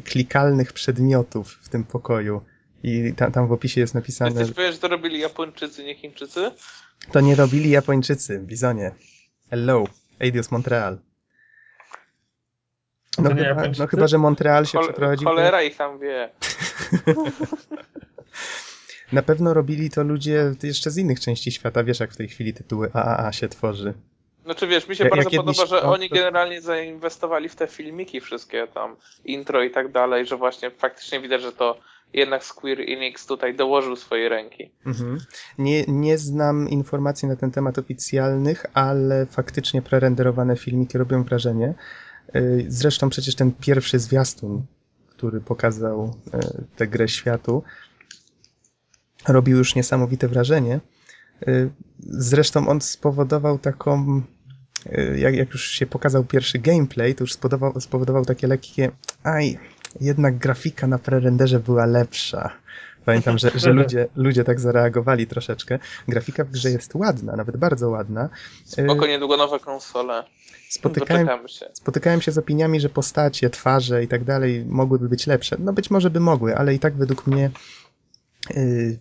klikalnych przedmiotów w tym pokoju. I tam, tam w opisie jest napisane. Jesteś pewien, że to robili Japończycy, nie Chińczycy? To nie robili Japończycy, Bizonie. Hello, Eidos Montreal. No, chyba, no chyba, że Montreal się Chol przeprowadził. Cholera ich tam wie. Na pewno robili to ludzie jeszcze z innych części świata. Wiesz, jak w tej chwili tytuły AAA się tworzy. Znaczy wiesz, mi się Jak- bardzo podoba, kiedyś- że oni generalnie zainwestowali w te filmiki wszystkie tam, intro i tak dalej, że właśnie faktycznie widać, że to jednak Square Enix tutaj dołożył swojej ręki. Mhm. Nie, nie znam informacji na ten temat oficjalnych, ale faktycznie prerenderowane filmiki robią wrażenie. Y, Zresztą przecież ten pierwszy zwiastun, który pokazał y, tę grę światu, robił już niesamowite wrażenie. Y, Zresztą on spowodował taką, jak, jak już się pokazał pierwszy gameplay, to już spowodował, spowodował takie lekkie, aj, jednak grafika na prerenderze była lepsza. Pamiętam, że, że ludzie, ludzie tak zareagowali troszeczkę. Grafika w grze jest ładna, nawet bardzo ładna. Spoko, niedługo nowe konsole. Spotykałem, się. spotykałem się z opiniami, że postacie, twarze i tak dalej mogłyby być lepsze. No być może by mogły, ale i tak według mnie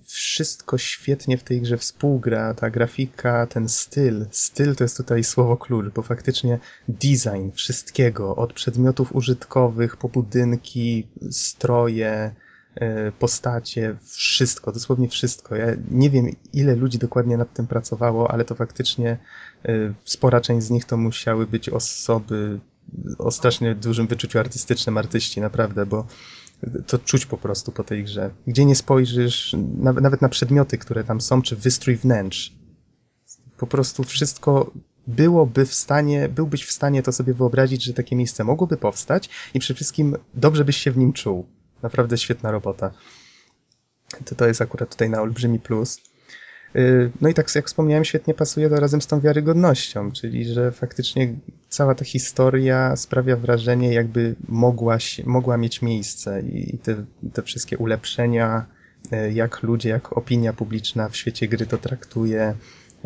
wszystko świetnie w tej grze współgra. Ta grafika, ten styl. Styl to jest tutaj słowo klucz, bo faktycznie design wszystkiego, od przedmiotów użytkowych po budynki, stroje, y, postacie, wszystko, dosłownie wszystko. Ja nie wiem, ile ludzi dokładnie nad tym pracowało, ale to faktycznie y, spora część z nich to musiały być osoby o strasznie dużym wyczuciu artystycznym, artyści, naprawdę, bo to czuć po prostu po tej grze. Gdzie nie spojrzysz, nawet, na przedmioty, które tam są, czy wystrój wnętrz. Po prostu wszystko byłoby w stanie, byłbyś w stanie to sobie wyobrazić, że takie miejsce mogłoby powstać i przede wszystkim dobrze byś się w nim czuł. Naprawdę świetna robota. To, to jest akurat tutaj na olbrzymi plus. Yy, No i tak jak wspomniałem, świetnie pasuje to razem z tą wiarygodnością, czyli że faktycznie cała ta historia sprawia wrażenie, jakby mogła, mogła mieć miejsce i te, te wszystkie ulepszenia, yy, jak ludzie, jak opinia publiczna w świecie gry to traktuje,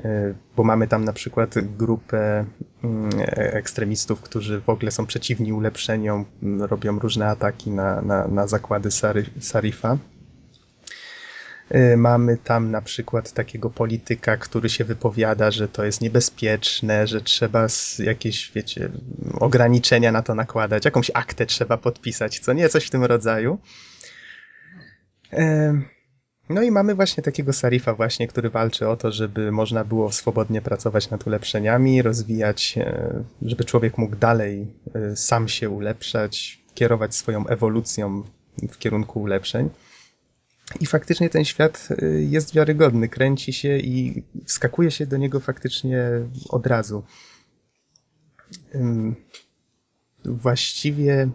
yy, bo mamy tam na przykład grupę mm, ekstremistów, którzy w ogóle są przeciwni ulepszeniom, robią różne ataki na, na, na zakłady Sarifa. Y, Mamy tam na przykład takiego polityka, który się wypowiada, że to jest niebezpieczne, że trzeba jakieś, wiecie, ograniczenia na to nakładać, jakąś aktę trzeba podpisać, co nie, coś w tym rodzaju. No i mamy właśnie takiego Sarifa właśnie, który walczy o to, żeby można było swobodnie pracować nad ulepszeniami, rozwijać, e, żeby człowiek mógł dalej e, sam się ulepszać, kierować swoją ewolucją w kierunku ulepszeń. I faktycznie ten świat y, jest wiarygodny, kręci się i wskakuje się do niego faktycznie od razu. Właściwie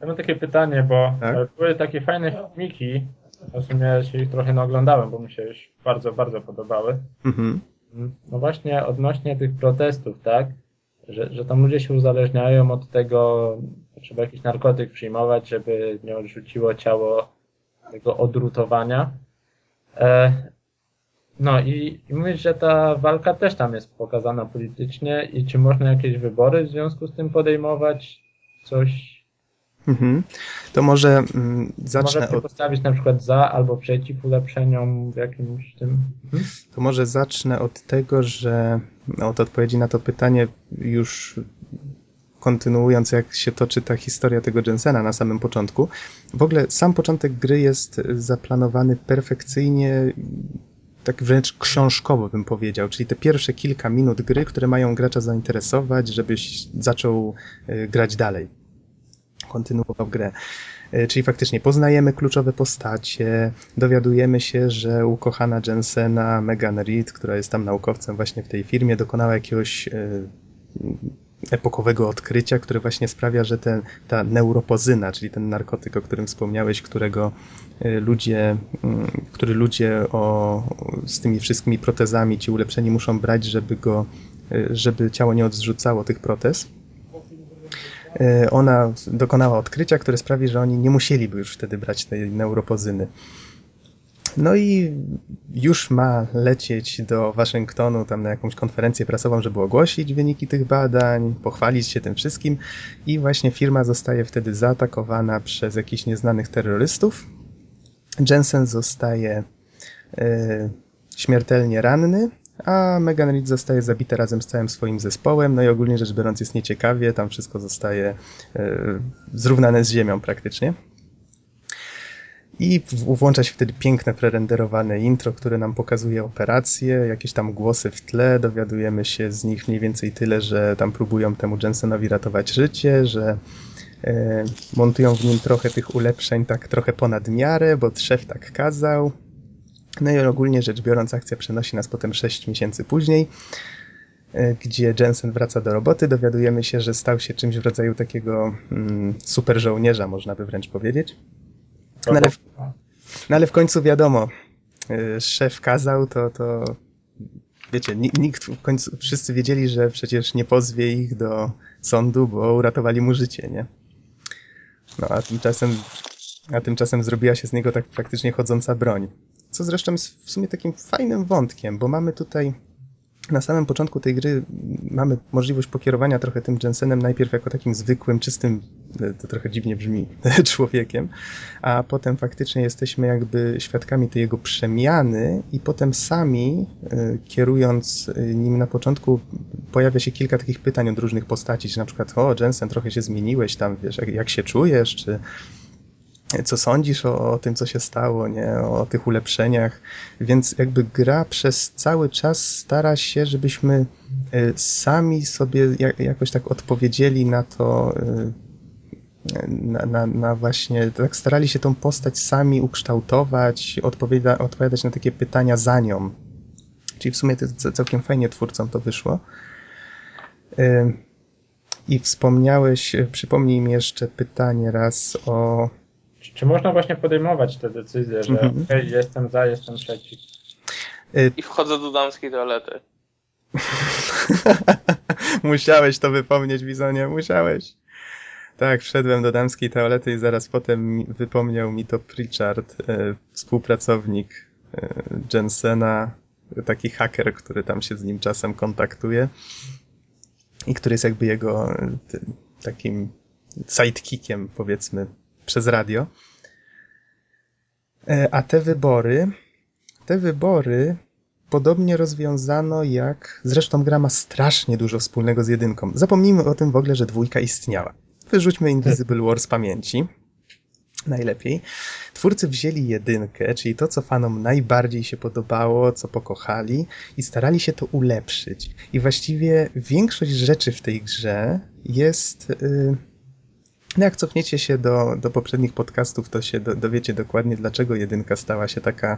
Ja mam takie pytanie, bo Tak? e, były takie fajne filmiki, w sumie się ich trochę naoglądałem, bo mi się już bardzo, bardzo podobały. mhm, No właśnie odnośnie tych protestów, tak? Że, że tam ludzie się uzależniają od tego, trzeba jakiś narkotyk przyjmować, żeby nie odrzuciło ciało tego odrutowania. E, no i, i mówisz, że ta walka też tam jest pokazana politycznie i czy można jakieś wybory w związku z tym podejmować? Coś Mhm. To może mm, zacznę Może od, postawić na przykład za albo przeciw ulepszeniom w jakimś tym. Mhm. to może zacznę od tego, że no, od odpowiedzi na to pytanie już kontynuując jak się toczy ta historia tego Jensena na samym początku. W ogóle sam początek gry jest zaplanowany perfekcyjnie tak wręcz książkowo bym powiedział, czyli te pierwsze kilka minut gry, które mają gracza zainteresować, żebyś zaczął y, grać dalej. Kontynuował grę. Y, Czyli faktycznie poznajemy kluczowe postacie, dowiadujemy się, że ukochana Jensena, Megan Reed, która jest tam naukowcem właśnie w tej firmie, dokonała jakiegoś y, epokowego odkrycia, które właśnie sprawia, że ten, ta neuropozyna, czyli ten narkotyk, o którym wspomniałeś, którego y, ludzie, mm, który ludzie o, z tymi wszystkimi protezami, ci ulepszeni muszą brać, żeby go, y, żeby ciało nie odrzucało tych protez. Y, Ona dokonała odkrycia, które sprawi, że oni nie musieliby już wtedy brać tej neuropozyny. No i już ma lecieć do Waszyngtonu tam na jakąś konferencję prasową, żeby ogłosić wyniki tych badań, pochwalić się tym wszystkim i właśnie firma zostaje wtedy zaatakowana przez jakichś nieznanych terrorystów. Jensen zostaje e, śmiertelnie ranny, a Megan Reed zostaje zabita razem z całym swoim zespołem, no i ogólnie rzecz biorąc jest nieciekawie, tam wszystko zostaje e, zrównane z ziemią praktycznie. I włącza się wtedy piękne prerenderowane intro, które nam pokazuje operację, jakieś tam głosy w tle, dowiadujemy się z nich mniej więcej tyle, że tam próbują temu Jensenowi ratować życie, że e, montują w nim trochę tych ulepszeń tak trochę ponad miarę, bo szef tak kazał. No i ogólnie rzecz biorąc akcja przenosi nas potem 6 miesięcy później, e, gdzie Jensen wraca do roboty, dowiadujemy się, że stał się czymś w rodzaju takiego mm, super żołnierza, można by wręcz powiedzieć. No ale, w, no ale w końcu wiadomo, y, szef kazał, to, to wiecie, ni- nikt w końcu, wszyscy wiedzieli, że przecież nie pozwie ich do sądu, bo uratowali mu życie, nie? No a tymczasem, a tymczasem zrobiła się z niego tak praktycznie chodząca broń. Co zresztą jest w sumie takim fajnym wątkiem, bo mamy tutaj na samym początku tej gry mamy możliwość pokierowania trochę tym Jensenem najpierw jako takim zwykłym, czystym, e, to trochę dziwnie brzmi, człowiekiem, a potem faktycznie jesteśmy jakby świadkami tej jego przemiany i potem sami, y, kierując y, nim na początku, pojawia się kilka takich pytań od różnych postaci, czy na przykład, o Jensen, trochę się zmieniłeś tam, wiesz, jak, jak się czujesz, czy co sądzisz o, o tym, co się stało, nie, o tych ulepszeniach, więc jakby gra przez cały czas stara się, żebyśmy y, sami sobie ja- jakoś tak odpowiedzieli na to, y, na, na, na właśnie, tak starali się tą postać sami ukształtować, odpowiada, odpowiadać na takie pytania za nią. Czyli w sumie to całkiem fajnie twórcom to wyszło. Ym, I wspomniałeś, y, przypomnij mi jeszcze pytanie raz o. Czy, można właśnie podejmować te decyzje, że Mhm. okej, jestem za, jestem przeciw? Y, I wchodzę do damskiej toalety. musiałeś to wypomnieć, Bizonie, musiałeś. Tak, wszedłem do damskiej toalety i zaraz potem wypomniał mi to Pritchard, e, współpracownik e, Jensena, taki haker, który tam się z nim czasem kontaktuje i który jest jakby jego takim sidekickiem, powiedzmy, przez radio. E, a te wybory, te wybory podobnie rozwiązano jak. Zresztą gra ma strasznie dużo wspólnego z jedynką. Zapomnijmy o tym w ogóle, że dwójka istniała. Wyrzućmy Invisible War z pamięci. Najlepiej. Twórcy wzięli jedynkę, czyli to, co fanom najbardziej się podobało, co pokochali, i starali się to ulepszyć. I właściwie większość rzeczy w tej grze jest. Yy... No jak cofniecie się do, do poprzednich podcastów, to się do, dowiecie dokładnie, dlaczego jedynka stała się taka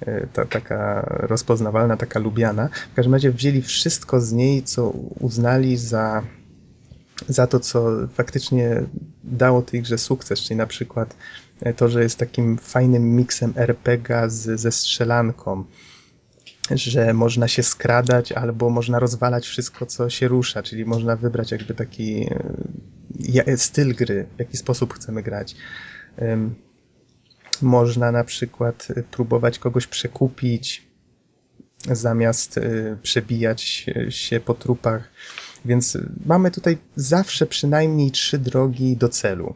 e, ta, taka rozpoznawalna, taka lubiana. W każdym razie wzięli wszystko z niej, co uznali za, za to, co faktycznie dało tej grze sukces, czyli na przykład e, to, że jest takim fajnym miksem RPG z, ze strzelanką. Że można się skradać albo można rozwalać wszystko, co się rusza, czyli można wybrać jakby taki e, styl gry, w jaki sposób chcemy grać. Można na przykład próbować kogoś przekupić, zamiast e, przebijać się po trupach. Więc mamy tutaj zawsze przynajmniej trzy drogi do celu.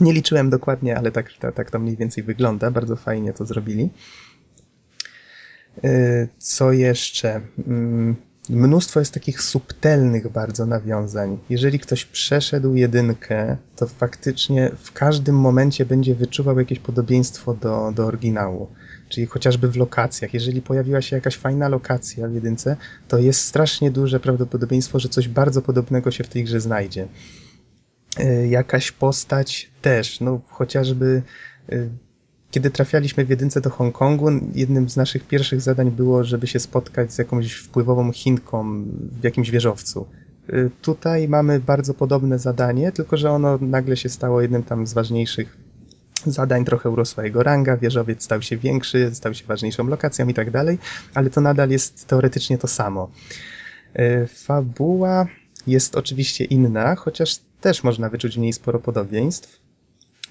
Nie liczyłem dokładnie, ale tak, tak, tak to mniej więcej wygląda. Bardzo fajnie to zrobili. Y, Co jeszcze? Mm, Mnóstwo jest takich subtelnych bardzo nawiązań. Jeżeli ktoś przeszedł jedynkę, to faktycznie w każdym momencie będzie wyczuwał jakieś podobieństwo do, do oryginału. Czyli chociażby w lokacjach. Jeżeli pojawiła się jakaś fajna lokacja w jedynce, to jest strasznie duże prawdopodobieństwo, że coś bardzo podobnego się w tej grze znajdzie. Y, Jakaś postać też, no chociażby y, kiedy trafialiśmy w jedynce do Hongkongu, jednym z naszych pierwszych zadań było, żeby się spotkać z jakąś wpływową Chinką w jakimś wieżowcu. Y, Tutaj mamy bardzo podobne zadanie, tylko że ono nagle się stało jednym tam z ważniejszych zadań, trochę urosła jego ranga, wieżowiec stał się większy, stał się ważniejszą lokacją i tak dalej, ale to nadal jest teoretycznie to samo. Y, Fabuła jest oczywiście inna, chociaż też można wyczuć w niej sporo podobieństw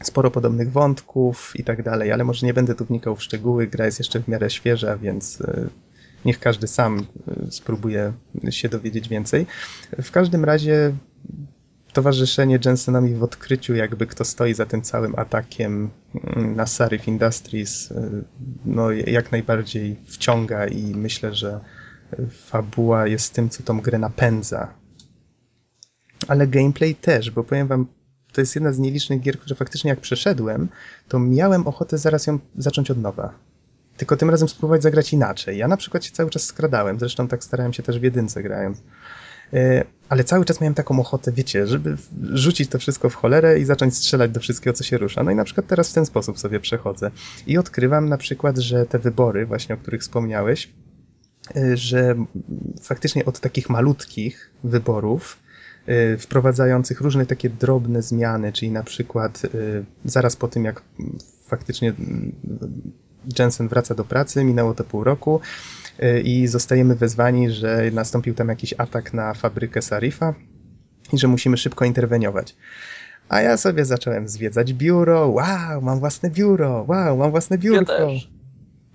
sporo podobnych wątków i tak dalej, ale może nie będę tu wnikał w szczegóły. Gra jest jeszcze w miarę świeża, więc y, niech każdy sam y, spróbuje się dowiedzieć więcej. W każdym razie towarzyszenie Jensonowi w odkryciu, jakby kto stoi za tym całym atakiem mm, na Sarif Industries, y, no jak najbardziej wciąga i myślę, że fabuła jest tym, co tą grę napędza. Ale gameplay też, bo powiem wam, to jest jedna z nielicznych gier, które faktycznie jak przeszedłem, to miałem ochotę zaraz ją zacząć od nowa. Tylko tym razem spróbować zagrać inaczej. Ja na przykład się cały czas skradałem, zresztą tak starałem się też w jedynce grając. E, Ale cały czas miałem taką ochotę, wiecie, żeby rzucić to wszystko w cholerę i zacząć strzelać do wszystkiego, co się rusza. No i na przykład teraz w ten sposób sobie przechodzę. I odkrywam na przykład, że te wybory, właśnie o których wspomniałeś, e, że faktycznie od takich malutkich wyborów, wprowadzających różne takie drobne zmiany, czyli na przykład y, zaraz po tym, jak faktycznie mm, Jensen wraca do pracy, minęło to pół roku y, i zostajemy wezwani, że nastąpił tam jakiś atak na fabrykę Sarifa i że musimy szybko interweniować. A ja sobie zacząłem zwiedzać biuro. Wow, mam własne biuro. Wow, mam własne biurko. też.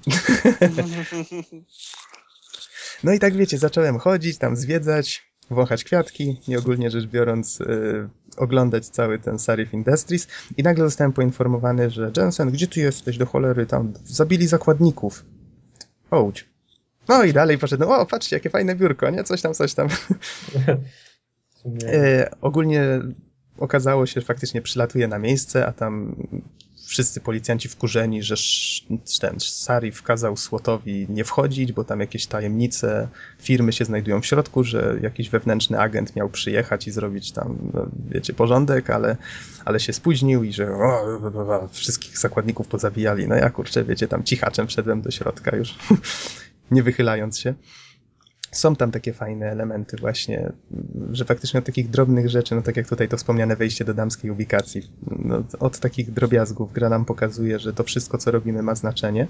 No i tak wiecie, zacząłem chodzić, tam zwiedzać, wąchać kwiatki i ogólnie rzecz biorąc y, oglądać cały ten Sarif Industries i nagle zostałem poinformowany, że Jensen, gdzie ty jesteś do cholery, tam zabili zakładników. Chodź. No i dalej poszedłem, o patrzcie, jakie fajne biurko, nie? Coś tam, coś tam. E, ogólnie okazało się, że faktycznie przylatuje na miejsce, a tam wszyscy policjanci wkurzeni, że ten Sarif kazał Słotowi nie wchodzić, bo tam jakieś tajemnice firmy się znajdują w środku, że jakiś wewnętrzny agent miał przyjechać i zrobić tam, no, wiecie, porządek, ale, ale się spóźnił i że o, o, o, wszystkich zakładników pozabijali. No ja kurczę, wiecie, tam cichaczem wszedłem do środka już, nie wychylając się są tam takie fajne elementy właśnie, że faktycznie od takich drobnych rzeczy, no tak jak tutaj to wspomniane wejście do damskiej ubikacji, no, od takich drobiazgów gra nam pokazuje, że to wszystko, co robimy ma znaczenie.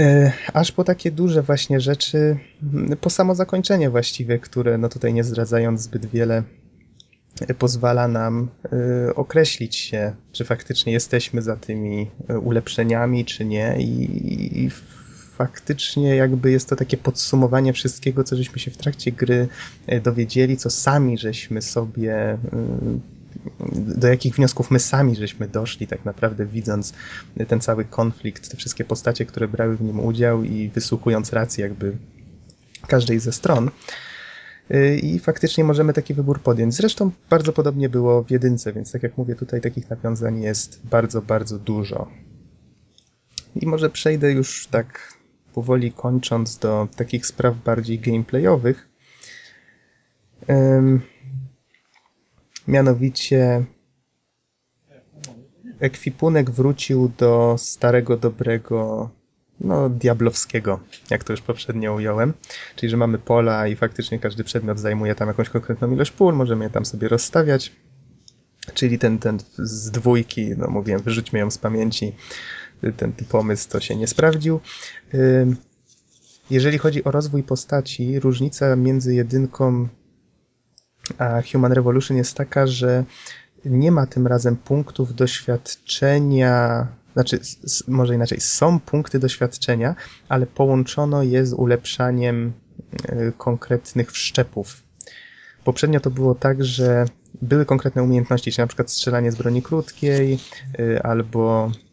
E, Aż po takie duże właśnie rzeczy, m, po samo zakończenie właściwie, które no tutaj nie zdradzając zbyt wiele, e, pozwala nam e, określić się, czy faktycznie jesteśmy za tymi ulepszeniami, czy nie i, i faktycznie jakby jest to takie podsumowanie wszystkiego, co żeśmy się w trakcie gry e, dowiedzieli, co sami żeśmy sobie, y, do jakich wniosków my sami żeśmy doszli tak naprawdę widząc ten cały konflikt, te wszystkie postacie, które brały w nim udział i wysłuchując racji jakby każdej ze stron. Y, I faktycznie możemy taki wybór podjąć. Zresztą bardzo podobnie było w jedynce, więc tak jak mówię, tutaj takich nawiązań jest bardzo, bardzo dużo. I może przejdę już tak powoli kończąc do takich spraw bardziej gameplayowych. Mianowicie ekwipunek wrócił do starego, dobrego, no diablowskiego, jak to już poprzednio ująłem. Czyli, że mamy pola i faktycznie każdy przedmiot zajmuje tam jakąś konkretną ilość pól, możemy je tam sobie rozstawiać. Czyli ten, ten z dwójki, no mówiłem, wyrzućmy ją z pamięci, ten pomysł to się nie sprawdził. Jeżeli chodzi o rozwój postaci, różnica między jedynką a Human Revolution jest taka, że nie ma tym razem punktów doświadczenia, znaczy, może inaczej, są punkty doświadczenia, ale połączono je z ulepszaniem e, konkretnych wszczepów. Poprzednio to było tak, że były konkretne umiejętności, czyli na przykład strzelanie z broni krótkiej, y, albo y,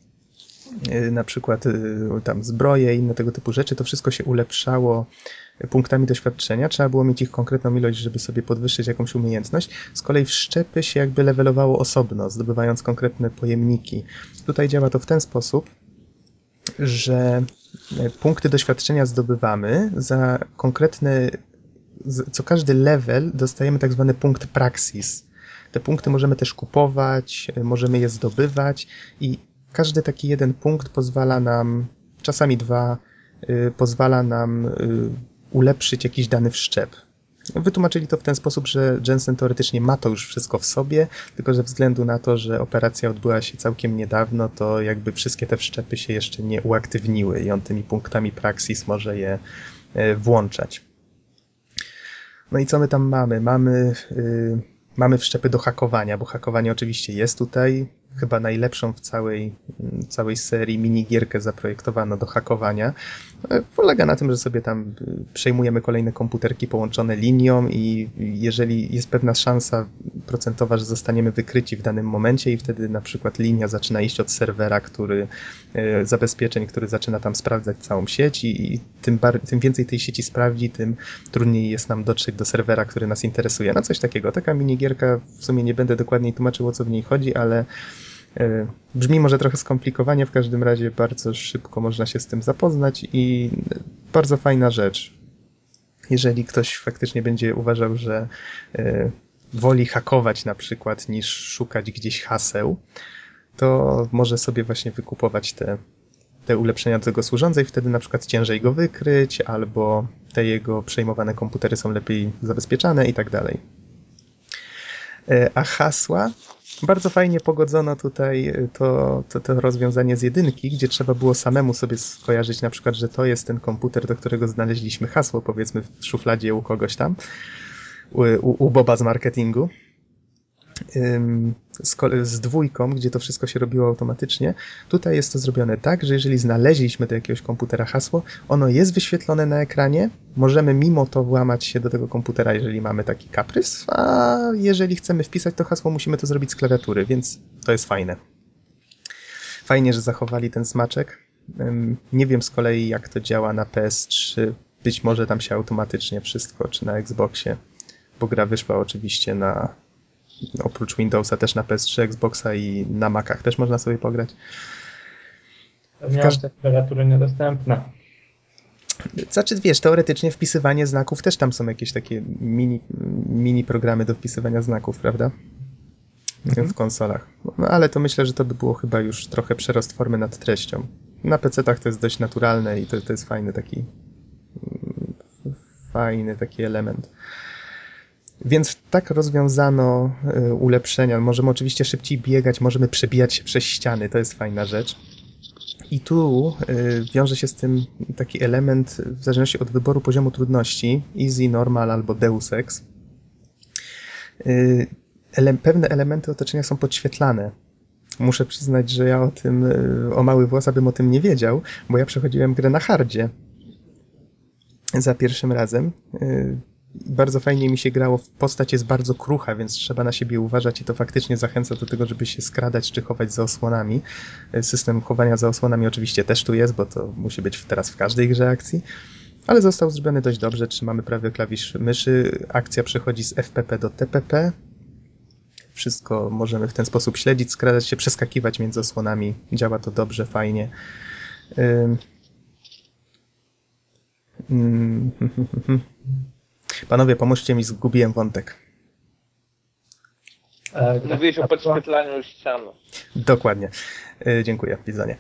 na przykład y, tam zbroje i inne tego typu rzeczy, to wszystko się ulepszało punktami doświadczenia. Trzeba było mieć ich konkretną ilość, żeby sobie podwyższyć jakąś umiejętność. Z kolei wszczepy się jakby levelowało osobno, zdobywając konkretne pojemniki. Tutaj działa to w ten sposób, że e, punkty doświadczenia zdobywamy za konkretny co każdy level dostajemy tak zwany punkt praxis. Te punkty możemy też kupować, y, możemy je zdobywać i każdy taki jeden punkt pozwala nam, czasami dwa, y, pozwala nam y, ulepszyć jakiś dany wszczep. Wytłumaczyli to w ten sposób, że Jensen teoretycznie ma to już wszystko w sobie, tylko ze względu na to, że operacja odbyła się całkiem niedawno, to jakby wszystkie te wszczepy się jeszcze nie uaktywniły i on tymi punktami praxis może je y, włączać. No i co my tam mamy? Mamy, yy, mamy wszczepy do hakowania, bo hakowanie oczywiście jest tutaj. Chyba najlepszą w całej, mm, całej serii minigierkę zaprojektowano do hakowania. E, Polega na tym, że sobie tam y, przejmujemy kolejne komputerki połączone linią i jeżeli jest pewna szansa procentowa, że zostaniemy wykryci w danym momencie i wtedy na przykład linia zaczyna iść od serwera, który e, zabezpieczeń, który zaczyna tam sprawdzać całą sieć i, i tym, bar- tym więcej tej sieci sprawdzi, tym trudniej jest nam dotrzeć do serwera, który nas interesuje. No coś takiego. Taka minigierka, w sumie nie będę dokładniej tłumaczył o co w niej chodzi, ale brzmi może trochę skomplikowanie, w każdym razie bardzo szybko można się z tym zapoznać i bardzo fajna rzecz. Jeżeli ktoś faktycznie będzie uważał, że e, woli hakować na przykład niż szukać gdzieś haseł, to może sobie właśnie wykupować te, te ulepszenia do tego służące i wtedy na przykład ciężej go wykryć, albo te jego przejmowane komputery są lepiej zabezpieczane i tak dalej. E, A hasła? Bardzo fajnie pogodzono tutaj e, to, to, to rozwiązanie z jedynki, gdzie trzeba było samemu sobie skojarzyć na przykład, że to jest ten komputer, do którego znaleźliśmy hasło, powiedzmy w szufladzie u kogoś tam, u, u, Boba z marketingu z, z dwójką, gdzie to wszystko się robiło automatycznie. Tutaj jest to zrobione tak, że jeżeli znaleźliśmy do jakiegoś komputera hasło, ono jest wyświetlone na ekranie, możemy mimo to włamać się do tego komputera, jeżeli mamy taki kaprys, a jeżeli chcemy wpisać to hasło, musimy to zrobić z klawiatury, więc to jest fajne. Fajnie, że zachowali ten smaczek. Nie wiem z kolei, jak to działa na PS3. Być może tam się automatycznie wszystko, czy na Xboxie, bo gra wyszła oczywiście na, oprócz Windowsa też na PS3, Xboxa i na Macach też można sobie pograć. Nie każ- mam temperatury niedostępne. Znaczy, wiesz, teoretycznie wpisywanie znaków też tam są jakieś takie mini, mini programy do wpisywania znaków, prawda? W konsolach. No, ale to myślę, że to by było chyba już trochę przerost formy nad treścią. Na PC-tach to jest dość naturalne i to, to jest fajny taki mm, fajny taki element. Więc tak rozwiązano y, ulepszenia. Możemy oczywiście szybciej biegać, możemy przebijać się przez ściany, to jest fajna rzecz. I tu y, wiąże się z tym taki element, w zależności od wyboru poziomu trudności, easy, normal albo deus ex. Y, ele pewne elementy otoczenia są podświetlane. Muszę przyznać, że ja o tym, o mały włos, abym o tym nie wiedział, bo ja przechodziłem grę na hardzie za pierwszym razem. Bardzo fajnie mi się grało. Postać jest bardzo krucha, więc trzeba na siebie uważać i to faktycznie zachęca do tego, żeby się skradać czy chować za osłonami. Y, System chowania za osłonami oczywiście też tu jest, bo to musi być teraz w każdej grze akcji. Ale został zrobiony dość dobrze. Trzymamy prawy klawisz myszy. Akcja przechodzi z FPP do TPP. Wszystko możemy w ten sposób śledzić, skradać się, przeskakiwać między osłonami. Działa to dobrze, fajnie. Mm, Panowie, pomóżcie mi, zgubiłem wątek. E, Mówiłeś o hasła- podświetlaniu ścian. Dokładnie. Y, Dziękuję, Bizonie.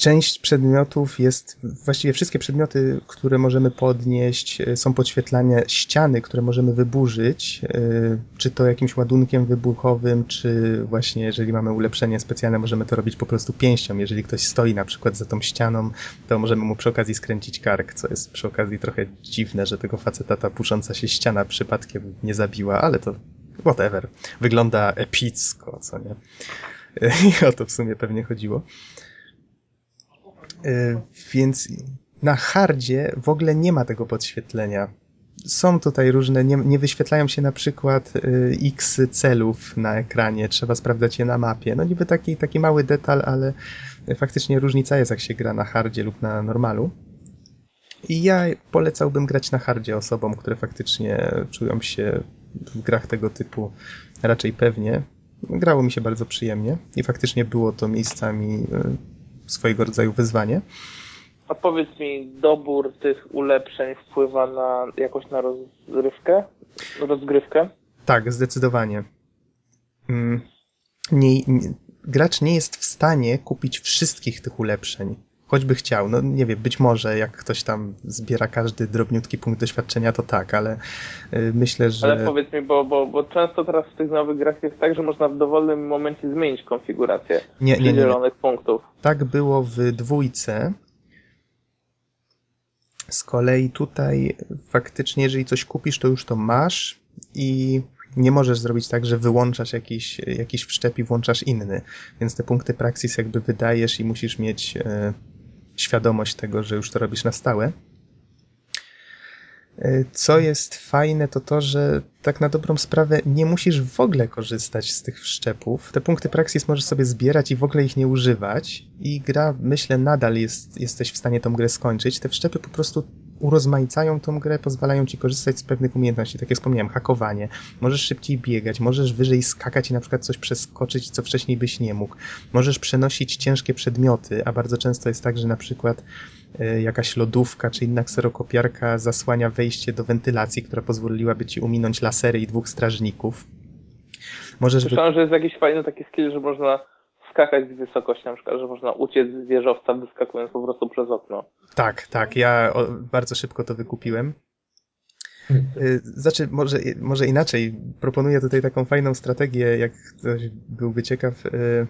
Część przedmiotów jest, właściwie wszystkie przedmioty, które możemy podnieść, y, są podświetlane ściany, które możemy wyburzyć, y, czy to jakimś ładunkiem wybuchowym, czy właśnie jeżeli mamy ulepszenie specjalne, możemy to robić po prostu pięścią. Jeżeli ktoś stoi na przykład za tą ścianą, to możemy mu przy okazji skręcić kark, co jest przy okazji trochę dziwne, że tego faceta ta pusząca się ściana przypadkiem nie zabiła, ale to whatever. Wygląda epicko, co nie? I o to w sumie pewnie chodziło. Y, Więc na hardzie w ogóle nie ma tego podświetlenia. Są tutaj różne, nie, nie wyświetlają się na przykład y, x celów na ekranie, trzeba sprawdzać je na mapie. No niby taki, taki mały detal, ale faktycznie różnica jest jak się gra na hardzie lub na normalu. I ja polecałbym grać na hardzie osobom, które faktycznie czują się w grach tego typu raczej pewnie. Grało mi się bardzo przyjemnie i faktycznie było to miejscami y, swojego rodzaju wyzwanie. A powiedz mi, dobór tych ulepszeń wpływa na jakoś na rozrywkę? Rozgrywkę? Tak, zdecydowanie. Mm, Nie, nie, gracz nie jest w stanie kupić wszystkich tych ulepszeń. Choćby chciał. No nie wiem, być może jak ktoś tam zbiera każdy drobniutki punkt doświadczenia, to tak, ale y, myślę, że. Ale powiedz mi, bo, bo, bo często teraz w tych nowych grach jest tak, że można w dowolnym momencie zmienić konfigurację Nie, nie, nie, nie. punktów. Tak było w dwójce. Z kolei tutaj faktycznie, jeżeli coś kupisz, to już to masz i nie możesz zrobić tak, że wyłączasz jakiś, jakiś wszczep i włączasz inny. Więc te punkty Praxis jakby wydajesz i musisz mieć e, świadomość tego, że już to robisz na stałe. E, Co jest fajne, to to, że tak na dobrą sprawę nie musisz w ogóle korzystać z tych wszczepów. Te punkty Praxis możesz sobie zbierać i w ogóle ich nie używać. I gra, myślę, nadal jest, jesteś w stanie tą grę skończyć. Te wszczepy po prostu urozmaicają tą grę, pozwalają ci korzystać z pewnych umiejętności. Tak jak wspomniałem, hakowanie. Możesz szybciej biegać, możesz wyżej skakać i na przykład coś przeskoczyć, co wcześniej byś nie mógł. Możesz przenosić ciężkie przedmioty, a bardzo często jest tak, że na przykład e, jakaś lodówka czy inna kserokopiarka zasłania wejście do wentylacji, która pozwoliłaby ci uminąć lasery i dwóch strażników. Możesz. Słyszałem, że jest jakiś fajny taki skill, że można skakać z wysokości, na przykład, że można uciec z wieżowca wyskakując po prostu przez okno. Tak, tak, ja o, bardzo szybko to wykupiłem. Y, Znaczy, może, może inaczej. Proponuję tutaj taką fajną strategię, jak ktoś byłby ciekaw. y,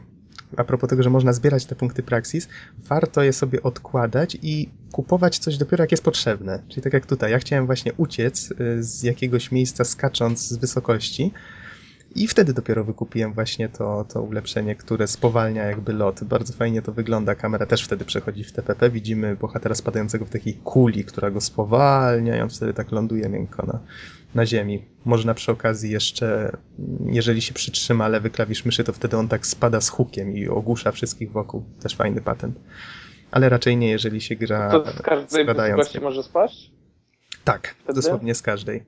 A propos tego, że można zbierać te punkty Praxis, warto je sobie odkładać i kupować coś dopiero jak jest potrzebne. Czyli tak jak tutaj, ja chciałem właśnie uciec y, z jakiegoś miejsca skacząc z wysokości i wtedy dopiero wykupiłem właśnie to, to ulepszenie, które spowalnia jakby lot. Bardzo fajnie to wygląda. Kamera też wtedy przechodzi w TPP. Widzimy bohatera spadającego w takiej kuli, która go spowalnia i on wtedy tak ląduje miękko na, na ziemi. Można przy okazji jeszcze, jeżeli się przytrzyma lewy klawisz myszy, to wtedy on tak spada z hukiem i ogłusza wszystkich wokół. Też fajny patent. Ale raczej nie, jeżeli się gra To z każdej wysokości może spaść? Tak, Wtedy? dosłownie z każdej.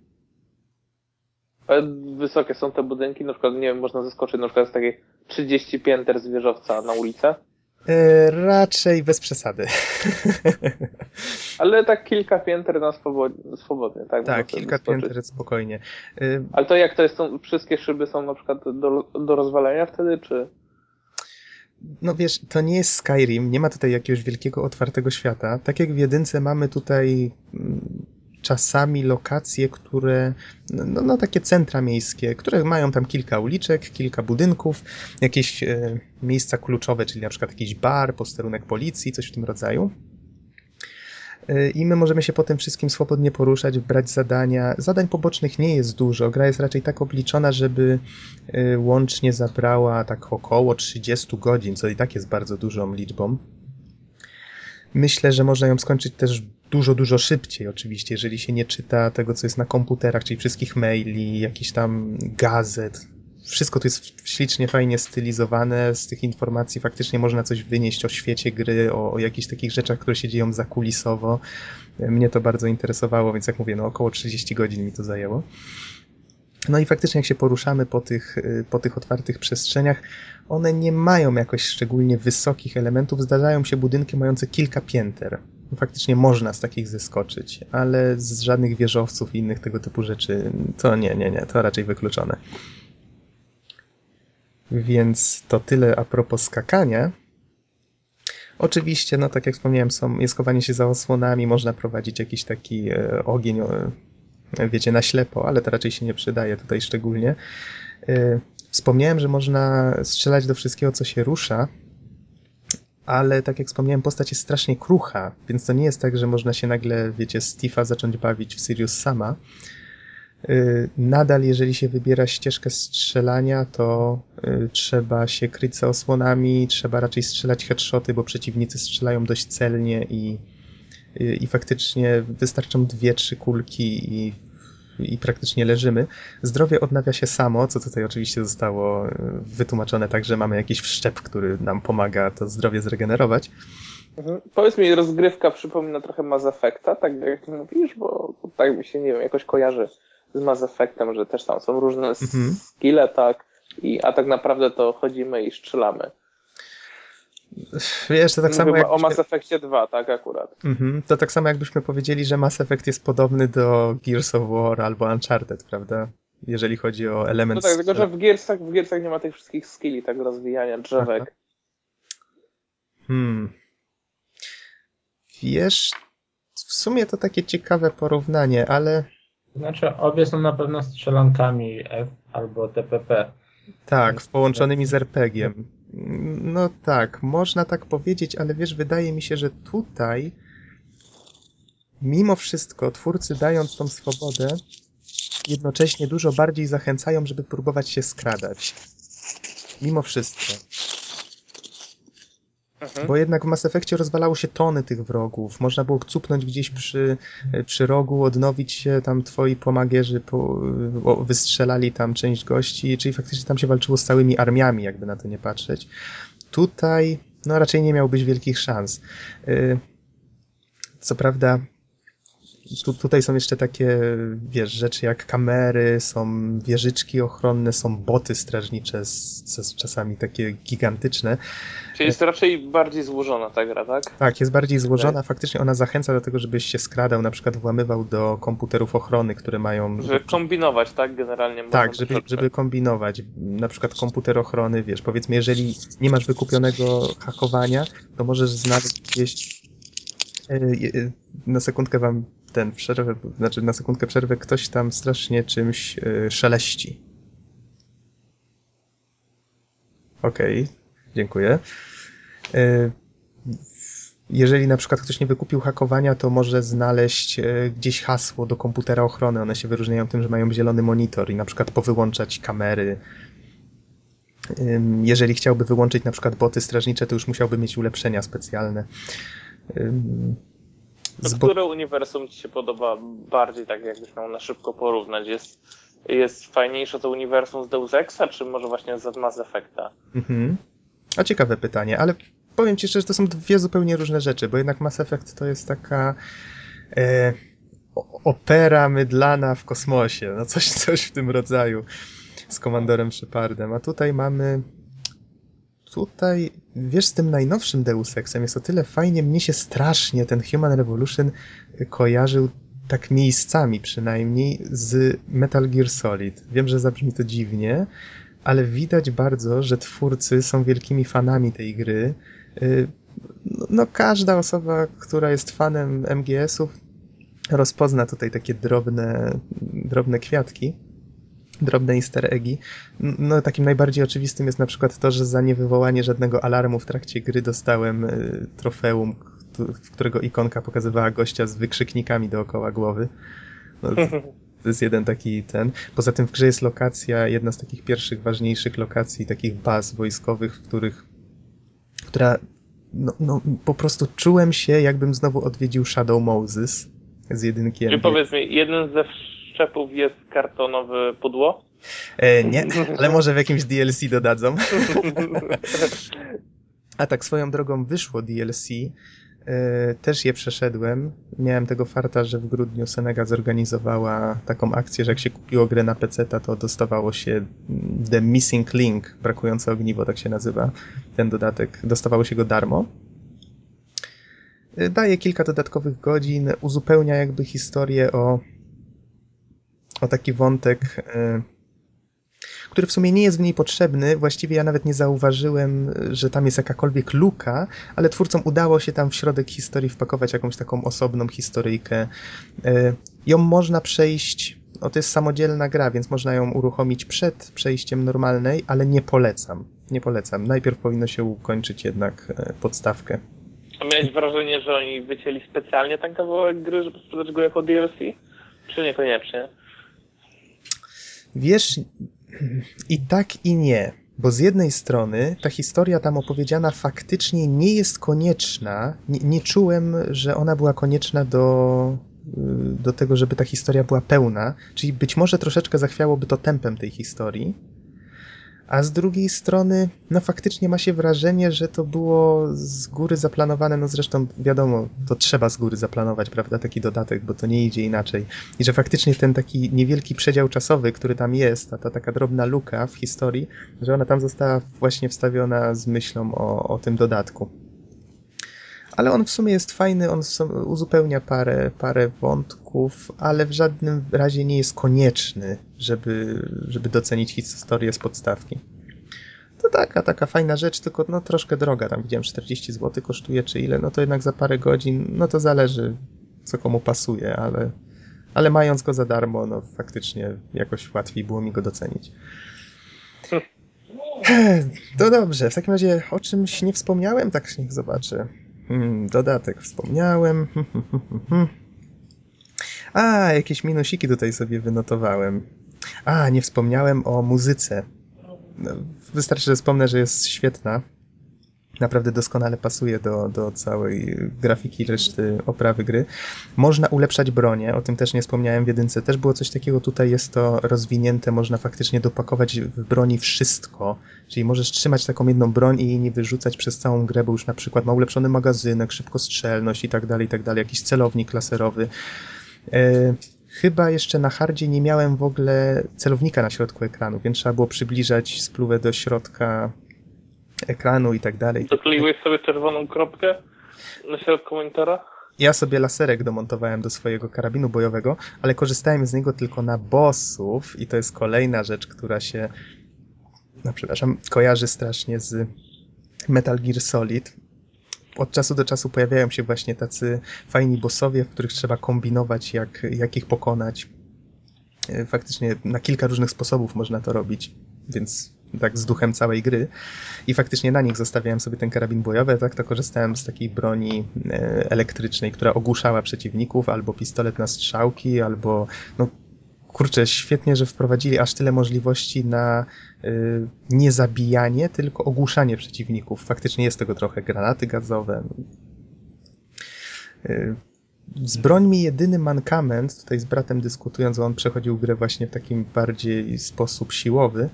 Ale wysokie są te budynki, na przykład, nie wiem, można zeskoczyć na przykład z takiej 30 pięter z wieżowca na ulicę, E, raczej bez przesady. ale tak kilka pięter na swobodnie, swobodnie tak? tak, kilka zeskoczyć. pięter spokojnie. E, Ale to jak to jest, wszystkie szyby są na przykład do, do rozwalenia wtedy, czy? No wiesz, to nie jest Skyrim, nie ma tutaj jakiegoś wielkiego otwartego świata. Tak jak w jedynce mamy tutaj mm, czasami lokacje, które, no, no takie centra miejskie, które mają tam kilka uliczek, kilka budynków, jakieś e, miejsca kluczowe, czyli na przykład jakiś bar, posterunek policji, coś w tym rodzaju. E, I my możemy się po tym wszystkim swobodnie poruszać, brać zadania. Zadań pobocznych nie jest dużo. Gra jest raczej tak obliczona, żeby y, łącznie zabrała tak około 30 godzin, co i tak jest bardzo dużą liczbą. Myślę, że można ją skończyć też dużo, dużo szybciej, oczywiście, jeżeli się nie czyta tego, co jest na komputerach, czyli wszystkich maili, jakichś tam gazet. Wszystko to jest ślicznie, fajnie stylizowane. Z tych informacji faktycznie można coś wynieść o świecie gry, o, o jakichś takich rzeczach, które się dzieją zakulisowo. Mnie to bardzo interesowało, więc jak mówię, no około 30 godzin mi to zajęło. No i faktycznie jak się poruszamy po tych, y, po tych otwartych przestrzeniach, one nie mają jakoś szczególnie wysokich elementów. Zdarzają się budynki mające kilka pięter. Faktycznie można z takich zeskoczyć, ale z żadnych wieżowców i innych tego typu rzeczy to nie, nie, nie, to raczej wykluczone. Więc to tyle a propos skakania. Oczywiście, no tak jak wspomniałem, są, jest chowanie się za osłonami, można prowadzić jakiś taki e, ogień, e, wiecie, na ślepo, ale to raczej się nie przydaje tutaj szczególnie. E, wspomniałem, że można strzelać do wszystkiego, co się rusza, ale tak jak wspomniałem, postać jest strasznie krucha, więc to nie jest tak, że można się nagle, wiecie, Tifa zacząć bawić w Sirius sama. Y, Nadal, jeżeli się wybiera ścieżkę strzelania, to y, trzeba się kryć za osłonami, trzeba raczej strzelać headshoty, bo przeciwnicy strzelają dość celnie i, y, i faktycznie wystarczą dwie, trzy kulki i, i praktycznie leżymy. Zdrowie odnawia się samo, co tutaj oczywiście zostało y, wytłumaczone tak, że mamy jakiś wszczep, który nam pomaga to zdrowie zregenerować. Mhm. Powiedz mi, rozgrywka przypomina trochę Mass Effecta, tak jak mówisz, bo tak mi się, nie wiem, jakoś kojarzy z Mass Effectem, że też tam są różne Mhm. skille, tak, i, a tak naprawdę to chodzimy i strzelamy. Wiesz, to tak samo Mówię jak... o Mass Effectie 2, tak, akurat. Mhm. To tak samo jakbyśmy powiedzieli, że Mass Effect jest podobny do Gears of War albo Uncharted, prawda? Jeżeli chodzi o element... No tak, tylko że w Gearsach, w Gearsach nie ma tych wszystkich skilli, tak, rozwijania drzewek. Hmm. Wiesz, w sumie to takie ciekawe porównanie, ale Znaczy, obie są na pewno strzelankami F albo TPP. tak, połączonymi z RPG-iem. No tak, można tak powiedzieć, ale wiesz, wydaje mi się, że tutaj mimo wszystko twórcy dając tą swobodę jednocześnie dużo bardziej zachęcają, żeby próbować się skradać. Mimo wszystko. Mhm. Bo jednak w Mass Effectie rozwalało się tony tych wrogów. Można było cupnąć gdzieś przy, przy rogu, odnowić się, tam twoi pomagierzy po, wystrzelali tam część gości, czyli faktycznie tam się walczyło z całymi armiami, jakby na to nie patrzeć. Tutaj, no raczej nie miałbyś wielkich szans. Y, Co prawda, tu, tutaj są jeszcze takie, wiesz, rzeczy jak kamery, są wieżyczki ochronne, są boty strażnicze, z, z, czasami takie gigantyczne. Czyli jest raczej bardziej złożona ta gra, tak? Tak, jest bardziej złożona. Faktycznie ona zachęca do tego, żebyś się skradał, na przykład włamywał do komputerów ochrony, które mają. Żeby kombinować, tak, generalnie. Tak, żeby, żeby kombinować. Na przykład komputer ochrony, wiesz, powiedzmy, jeżeli nie masz wykupionego hakowania, to możesz znaleźć gdzieś. e, e, Na sekundkę wam ten przerwę, znaczy na sekundkę przerwę, ktoś tam strasznie czymś e, szeleści. Okej, dziękuję. E, jeżeli na przykład ktoś nie wykupił hakowania, to może znaleźć e, gdzieś hasło do komputera ochrony. One się wyróżniają tym, że mają zielony monitor i na przykład powyłączać kamery. Jeżeli chciałby wyłączyć na przykład boty strażnicze, to już musiałby mieć ulepszenia specjalne. To z bo- które uniwersum ci się podoba bardziej, tak jakbyś miał na szybko porównać? Jest, jest fajniejsze to uniwersum z Deus Exa, czy może właśnie z Mass Effecta? Mhm. A ciekawe pytanie, ale powiem ci szczerze, że to są dwie zupełnie różne rzeczy, bo jednak Mass Effect to jest taka e, opera mydlana w kosmosie, no coś, coś w tym rodzaju z komandorem Shepardem, a tutaj mamy tutaj, wiesz, z tym najnowszym Deus Exem jest o tyle fajnie, mnie się strasznie ten Human Revolution kojarzył tak miejscami przynajmniej z Metal Gear Solid. Wiem, że zabrzmi to dziwnie, ale widać bardzo, że twórcy są wielkimi fanami tej gry. Y, No, no każda osoba, która jest fanem MGS-ów, rozpozna tutaj takie drobne, drobne kwiatki, drobne easter eggi. No takim najbardziej oczywistym jest na przykład to, że za niewywołanie żadnego alarmu w trakcie gry dostałem y, trofeum, w którego ikonka pokazywała gościa z wykrzyknikami dookoła głowy. No, to jest jeden taki ten. Poza tym w grze jest lokacja, jedna z takich pierwszych, ważniejszych lokacji, takich baz wojskowych, w których, która, no, no po prostu czułem się, jakbym znowu odwiedził Shadow Moses z jedynki Czyli NBA. powiedz mi, jeden ze wszczepów jest kartonowe pudło? E, nie, ale może w jakimś DLC dodadzą. A tak swoją drogą wyszło DLC. E, też je przeszedłem. Miałem tego farta, że w grudniu Senega zorganizowała taką akcję, że jak się kupiło grę na PC, to dostawało się mm, The Missing Link, brakujące ogniwo, tak się nazywa ten dodatek. Dostawało się go darmo. E, Daje kilka dodatkowych godzin, uzupełnia jakby historię o, o taki wątek. e, który w sumie nie jest w niej potrzebny. Właściwie ja nawet nie zauważyłem, że tam jest jakakolwiek luka, ale twórcom udało się tam w środek historii wpakować jakąś taką osobną historyjkę. E, ją można przejść, o to jest samodzielna gra, więc można ją uruchomić przed przejściem normalnej, ale nie polecam. Nie polecam. Najpierw powinno się ukończyć jednak e, podstawkę. A miałeś wrażenie, że oni wycięli specjalnie ten kawałek gry, żeby sprzedać go jako DLC? Czy niekoniecznie? Wiesz, i tak i nie. Bo z jednej strony ta historia tam opowiedziana faktycznie nie jest konieczna. Nie, nie czułem, że ona była konieczna do, do tego, żeby ta historia była pełna. Czyli być może troszeczkę zachwiałoby to tempem tej historii a z drugiej strony, no faktycznie ma się wrażenie, że to było z góry zaplanowane, no zresztą wiadomo, to trzeba z góry zaplanować, prawda, taki dodatek, bo to nie idzie inaczej. I że faktycznie ten taki niewielki przedział czasowy, który tam jest, a ta taka drobna luka w historii, że ona tam została właśnie wstawiona z myślą o, o tym dodatku. Ale on w sumie jest fajny, on uzupełnia parę, parę wątków, ale w żadnym razie nie jest konieczny, żeby, żeby docenić historię z podstawki. To taka, taka fajna rzecz, tylko no troszkę droga, tam widziałem 40 zł kosztuje czy ile, no to jednak za parę godzin, no to zależy co komu pasuje, ale, ale mając go za darmo, no faktycznie jakoś łatwiej było mi go docenić. To dobrze, w takim razie o czymś nie wspomniałem, tak niech zobaczę. Hmm, dodatek wspomniałem. A, jakieś minusiki tutaj sobie wynotowałem. A, nie wspomniałem o muzyce. No, wystarczy, że wspomnę, że jest świetna naprawdę doskonale pasuje do, do całej grafiki reszty oprawy gry. Można ulepszać bronię, o tym też nie wspomniałem w jedynce. Też było coś takiego, tutaj jest to rozwinięte, można faktycznie dopakować w broni wszystko, czyli możesz trzymać taką jedną broń i jej nie wyrzucać przez całą grę, bo już na przykład ma ulepszony magazynek, szybkostrzelność i tak dalej, i tak dalej, jakiś celownik laserowy. E, chyba jeszcze na hardzie nie miałem w ogóle celownika na środku ekranu, więc trzeba było przybliżać spluwę do środka ekranu i tak dalej. Dokleiłeś sobie czerwoną kropkę na środku monitora? Ja sobie laserek domontowałem do swojego karabinu bojowego, ale korzystałem z niego tylko na bossów i to jest kolejna rzecz, która się no przepraszam, kojarzy strasznie z Metal Gear Solid. Od czasu do czasu pojawiają się właśnie tacy fajni bossowie, w których trzeba kombinować, jak, jak ich pokonać. E, faktycznie na kilka różnych sposobów można to robić, więc tak z duchem całej gry. I faktycznie na nich zostawiałem sobie ten karabin bojowy, tak to korzystałem z takiej broni e, elektrycznej, która ogłuszała przeciwników, albo pistolet na strzałki, albo no kurczę, świetnie, że wprowadzili aż tyle możliwości na y, nie zabijanie, tylko ogłuszanie przeciwników. Faktycznie jest tego trochę. Granaty gazowe. Y, z brońmi jedyny mankament, tutaj z bratem dyskutując, on przechodził grę właśnie w takim bardziej sposób siłowy,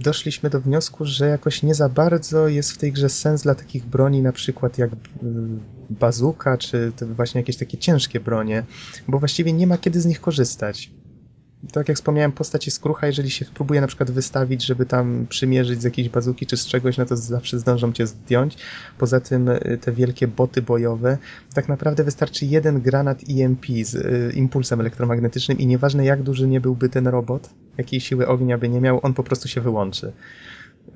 doszliśmy do wniosku, że jakoś nie za bardzo jest w tej grze sens dla takich broni, na przykład jak y, bazuka, czy właśnie jakieś takie ciężkie bronie, bo właściwie nie ma kiedy z nich korzystać tak jak wspomniałem, postać jest krucha, jeżeli się próbuje na przykład wystawić, żeby tam przymierzyć z jakiejś bazuki czy z czegoś, no to zawsze zdążą cię zdjąć. Poza tym y, te wielkie boty bojowe, tak naprawdę wystarczy jeden granat EMP z y, impulsem elektromagnetycznym i nieważne jak duży nie byłby ten robot, jakiej siły ognia by nie miał, on po prostu się wyłączy.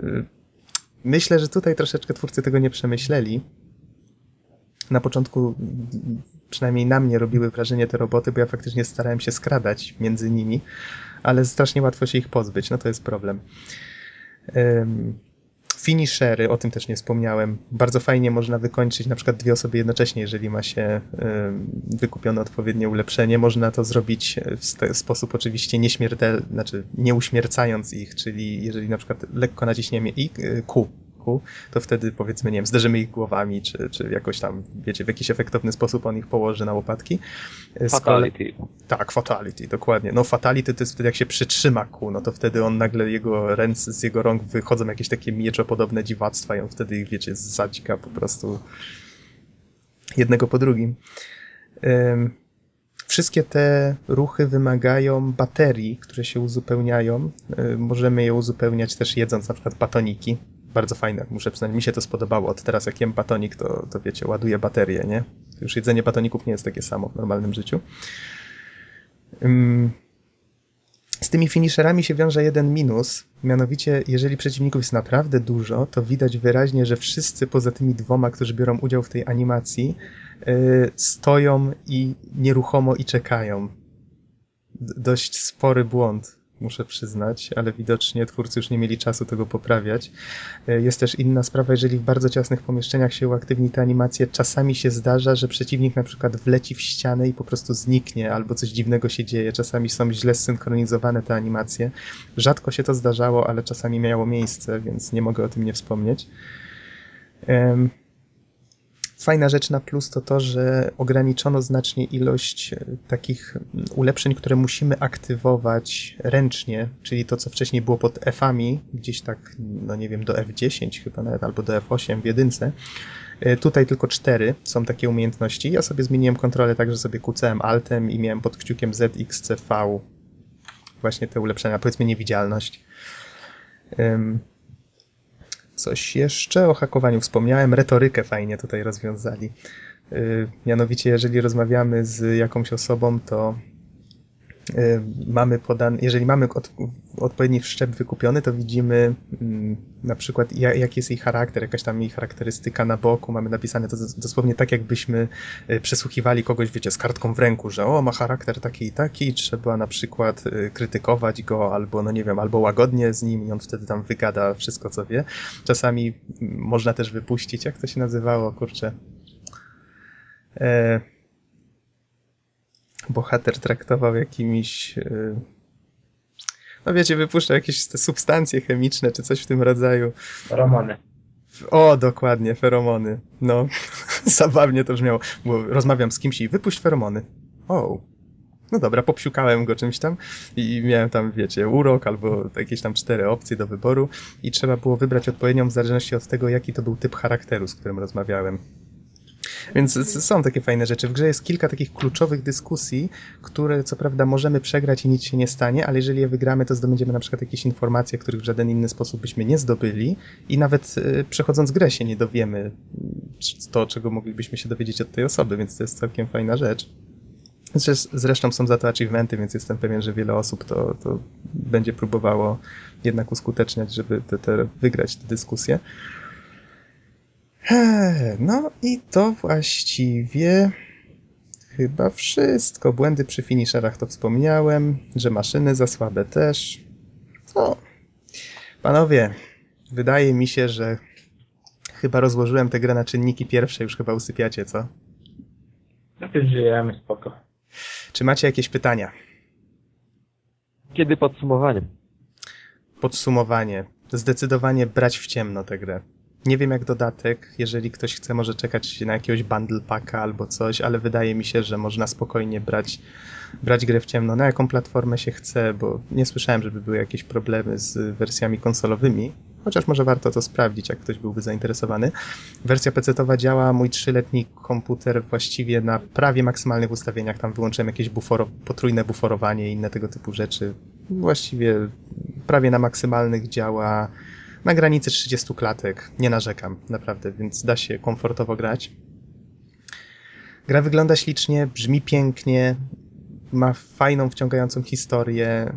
Y, myślę, że tutaj troszeczkę twórcy tego nie przemyśleli. Na początku przynajmniej na mnie robiły wrażenie te roboty, bo ja faktycznie starałem się skradać między nimi, ale strasznie łatwo się ich pozbyć, no to jest problem. Um, finishery, o tym też nie wspomniałem. Bardzo fajnie można wykończyć na przykład dwie osoby jednocześnie, jeżeli ma się wykupione odpowiednie ulepszenie. Można to zrobić w sposób oczywiście nieśmiertelny, znaczy nie uśmiercając ich, czyli jeżeli na przykład lekko naciśniemy i Q, to wtedy powiedzmy, nie wiem, zderzymy ich głowami, czy, czy jakoś tam, wiecie, w jakiś efektowny sposób on ich położy na łopatki. Fatality. tak, fatality, dokładnie. No fatality to jest wtedy, jak się przytrzyma ku, no to wtedy on nagle, jego ręce, z jego rąk wychodzą jakieś takie mieczopodobne dziwactwa i on wtedy wiecie, zadzika po prostu jednego po drugim. Um, Wszystkie te ruchy wymagają baterii, które się uzupełniają. Możemy je uzupełniać też jedząc na przykład batoniki bardzo fajne. Muszę przynajmniej mi się to spodobało. Od teraz jak jem batonik, to, to wiecie, ładuję baterię, nie? Już jedzenie batoników nie jest takie samo w normalnym życiu. Z tymi finisherami się wiąże jeden minus, mianowicie jeżeli przeciwników jest naprawdę dużo, to widać wyraźnie, że wszyscy poza tymi dwoma, którzy biorą udział w tej animacji, yy, stoją i nieruchomo i czekają. Dość spory błąd, muszę przyznać, ale widocznie twórcy już nie mieli czasu tego poprawiać. Yy, Jest też inna sprawa, jeżeli w bardzo ciasnych pomieszczeniach się uaktywni te animacje, czasami się zdarza, że przeciwnik na przykład wleci w ścianę i po prostu zniknie, albo coś dziwnego się dzieje. Czasami są źle zsynchronizowane te animacje. Rzadko się to zdarzało, ale czasami miało miejsce, więc nie mogę o tym nie wspomnieć. Em, Fajna rzecz na plus to to, że ograniczono znacznie ilość e, takich mm, ulepszeń, które musimy aktywować ręcznie, czyli to, co wcześniej było pod F-ami, gdzieś tak, no nie wiem, do F10 chyba nawet, albo do F8 w jedynce. E, Tutaj tylko cztery są takie umiejętności. Ja sobie zmieniłem kontrolę tak, że sobie kucałem Altem i miałem pod kciukiem Z, X, C, V właśnie te ulepszenia, powiedzmy niewidzialność. Coś jeszcze o hakowaniu wspomniałem. Retorykę fajnie tutaj rozwiązali. Yy, mianowicie, jeżeli rozmawiamy z jakąś osobą, to mamy podany, jeżeli mamy od, odpowiedni wszczep wykupiony, to widzimy mm, na przykład ja, jaki jest jej charakter, jakaś tam jej charakterystyka na boku, mamy napisane to dos- dosłownie tak, jakbyśmy y, przesłuchiwali kogoś, wiecie, z kartką w ręku, że o, ma charakter taki i taki, trzeba na przykład y, krytykować go, albo no nie wiem, albo łagodnie z nim i on wtedy tam wygada wszystko, co wie. Czasami mm, można też wypuścić, jak to się nazywało, kurczę. E, bohater traktował jakimiś. y, No wiecie, wypuszczał jakieś te substancje chemiczne czy coś w tym rodzaju. Romany. O, dokładnie, feromony. No, zabawnie to brzmiało, bo rozmawiam z kimś i wypuść feromony. O, no dobra, popsiukałem go czymś tam i miałem tam, wiecie, urok albo jakieś tam cztery opcje do wyboru i trzeba było wybrać odpowiednią w zależności od tego, jaki to był typ charakteru, z którym rozmawiałem. Więc są takie fajne rzeczy. W grze jest kilka takich kluczowych dyskusji, które co prawda możemy przegrać i nic się nie stanie, ale jeżeli je wygramy, to zdobędziemy na przykład jakieś informacje, których w żaden inny sposób byśmy nie zdobyli i nawet y, przechodząc grę się nie dowiemy to, czego moglibyśmy się dowiedzieć od tej osoby, więc to jest całkiem fajna rzecz. Zresz- Zresztą są za to achievementy, więc jestem pewien, że wiele osób to, to będzie próbowało jednak uskuteczniać, żeby te, te wygrać te dyskusje. No i to właściwie chyba wszystko. Błędy przy finisherach to wspomniałem, że maszyny za słabe też. No, panowie, wydaje mi się, że chyba rozłożyłem tę grę na czynniki pierwsze, już chyba usypiacie, co? Tak już żyjemy, spoko. Czy macie jakieś pytania? Kiedy podsumowanie? Podsumowanie. Zdecydowanie brać w ciemno tę grę. Nie wiem jak dodatek, jeżeli ktoś chce może czekać na jakiegoś bundle packa albo coś, ale wydaje mi się, że można spokojnie brać, brać grę w ciemno, na jaką platformę się chce, bo nie słyszałem, żeby były jakieś problemy z wersjami konsolowymi, chociaż może warto to sprawdzić, jak ktoś byłby zainteresowany. Wersja PC-towa działa, mój trzyletni komputer właściwie na prawie maksymalnych ustawieniach, tam wyłączyłem jakieś buforo, potrójne buforowanie i inne tego typu rzeczy. Właściwie prawie na maksymalnych działa na granicy 30 klatek. Nie narzekam, naprawdę, więc da się komfortowo grać. Gra wygląda ślicznie, brzmi pięknie, ma fajną, wciągającą historię.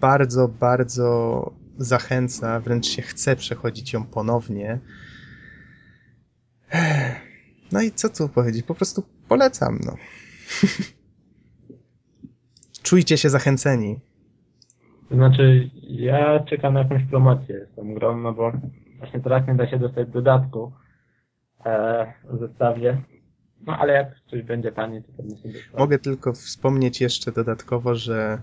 Bardzo, bardzo zachęca, wręcz się chce przechodzić ją ponownie. No i co tu powiedzieć? Po prostu polecam, no. Czujcie się zachęceni. To znaczy, ja czekam na jakąś promocję z tą grą, no bo właśnie teraz nie da się dostać dodatku e, w zestawie. No ale jak coś będzie taniej, to pewnie sobie. Mogę tylko wspomnieć jeszcze dodatkowo, że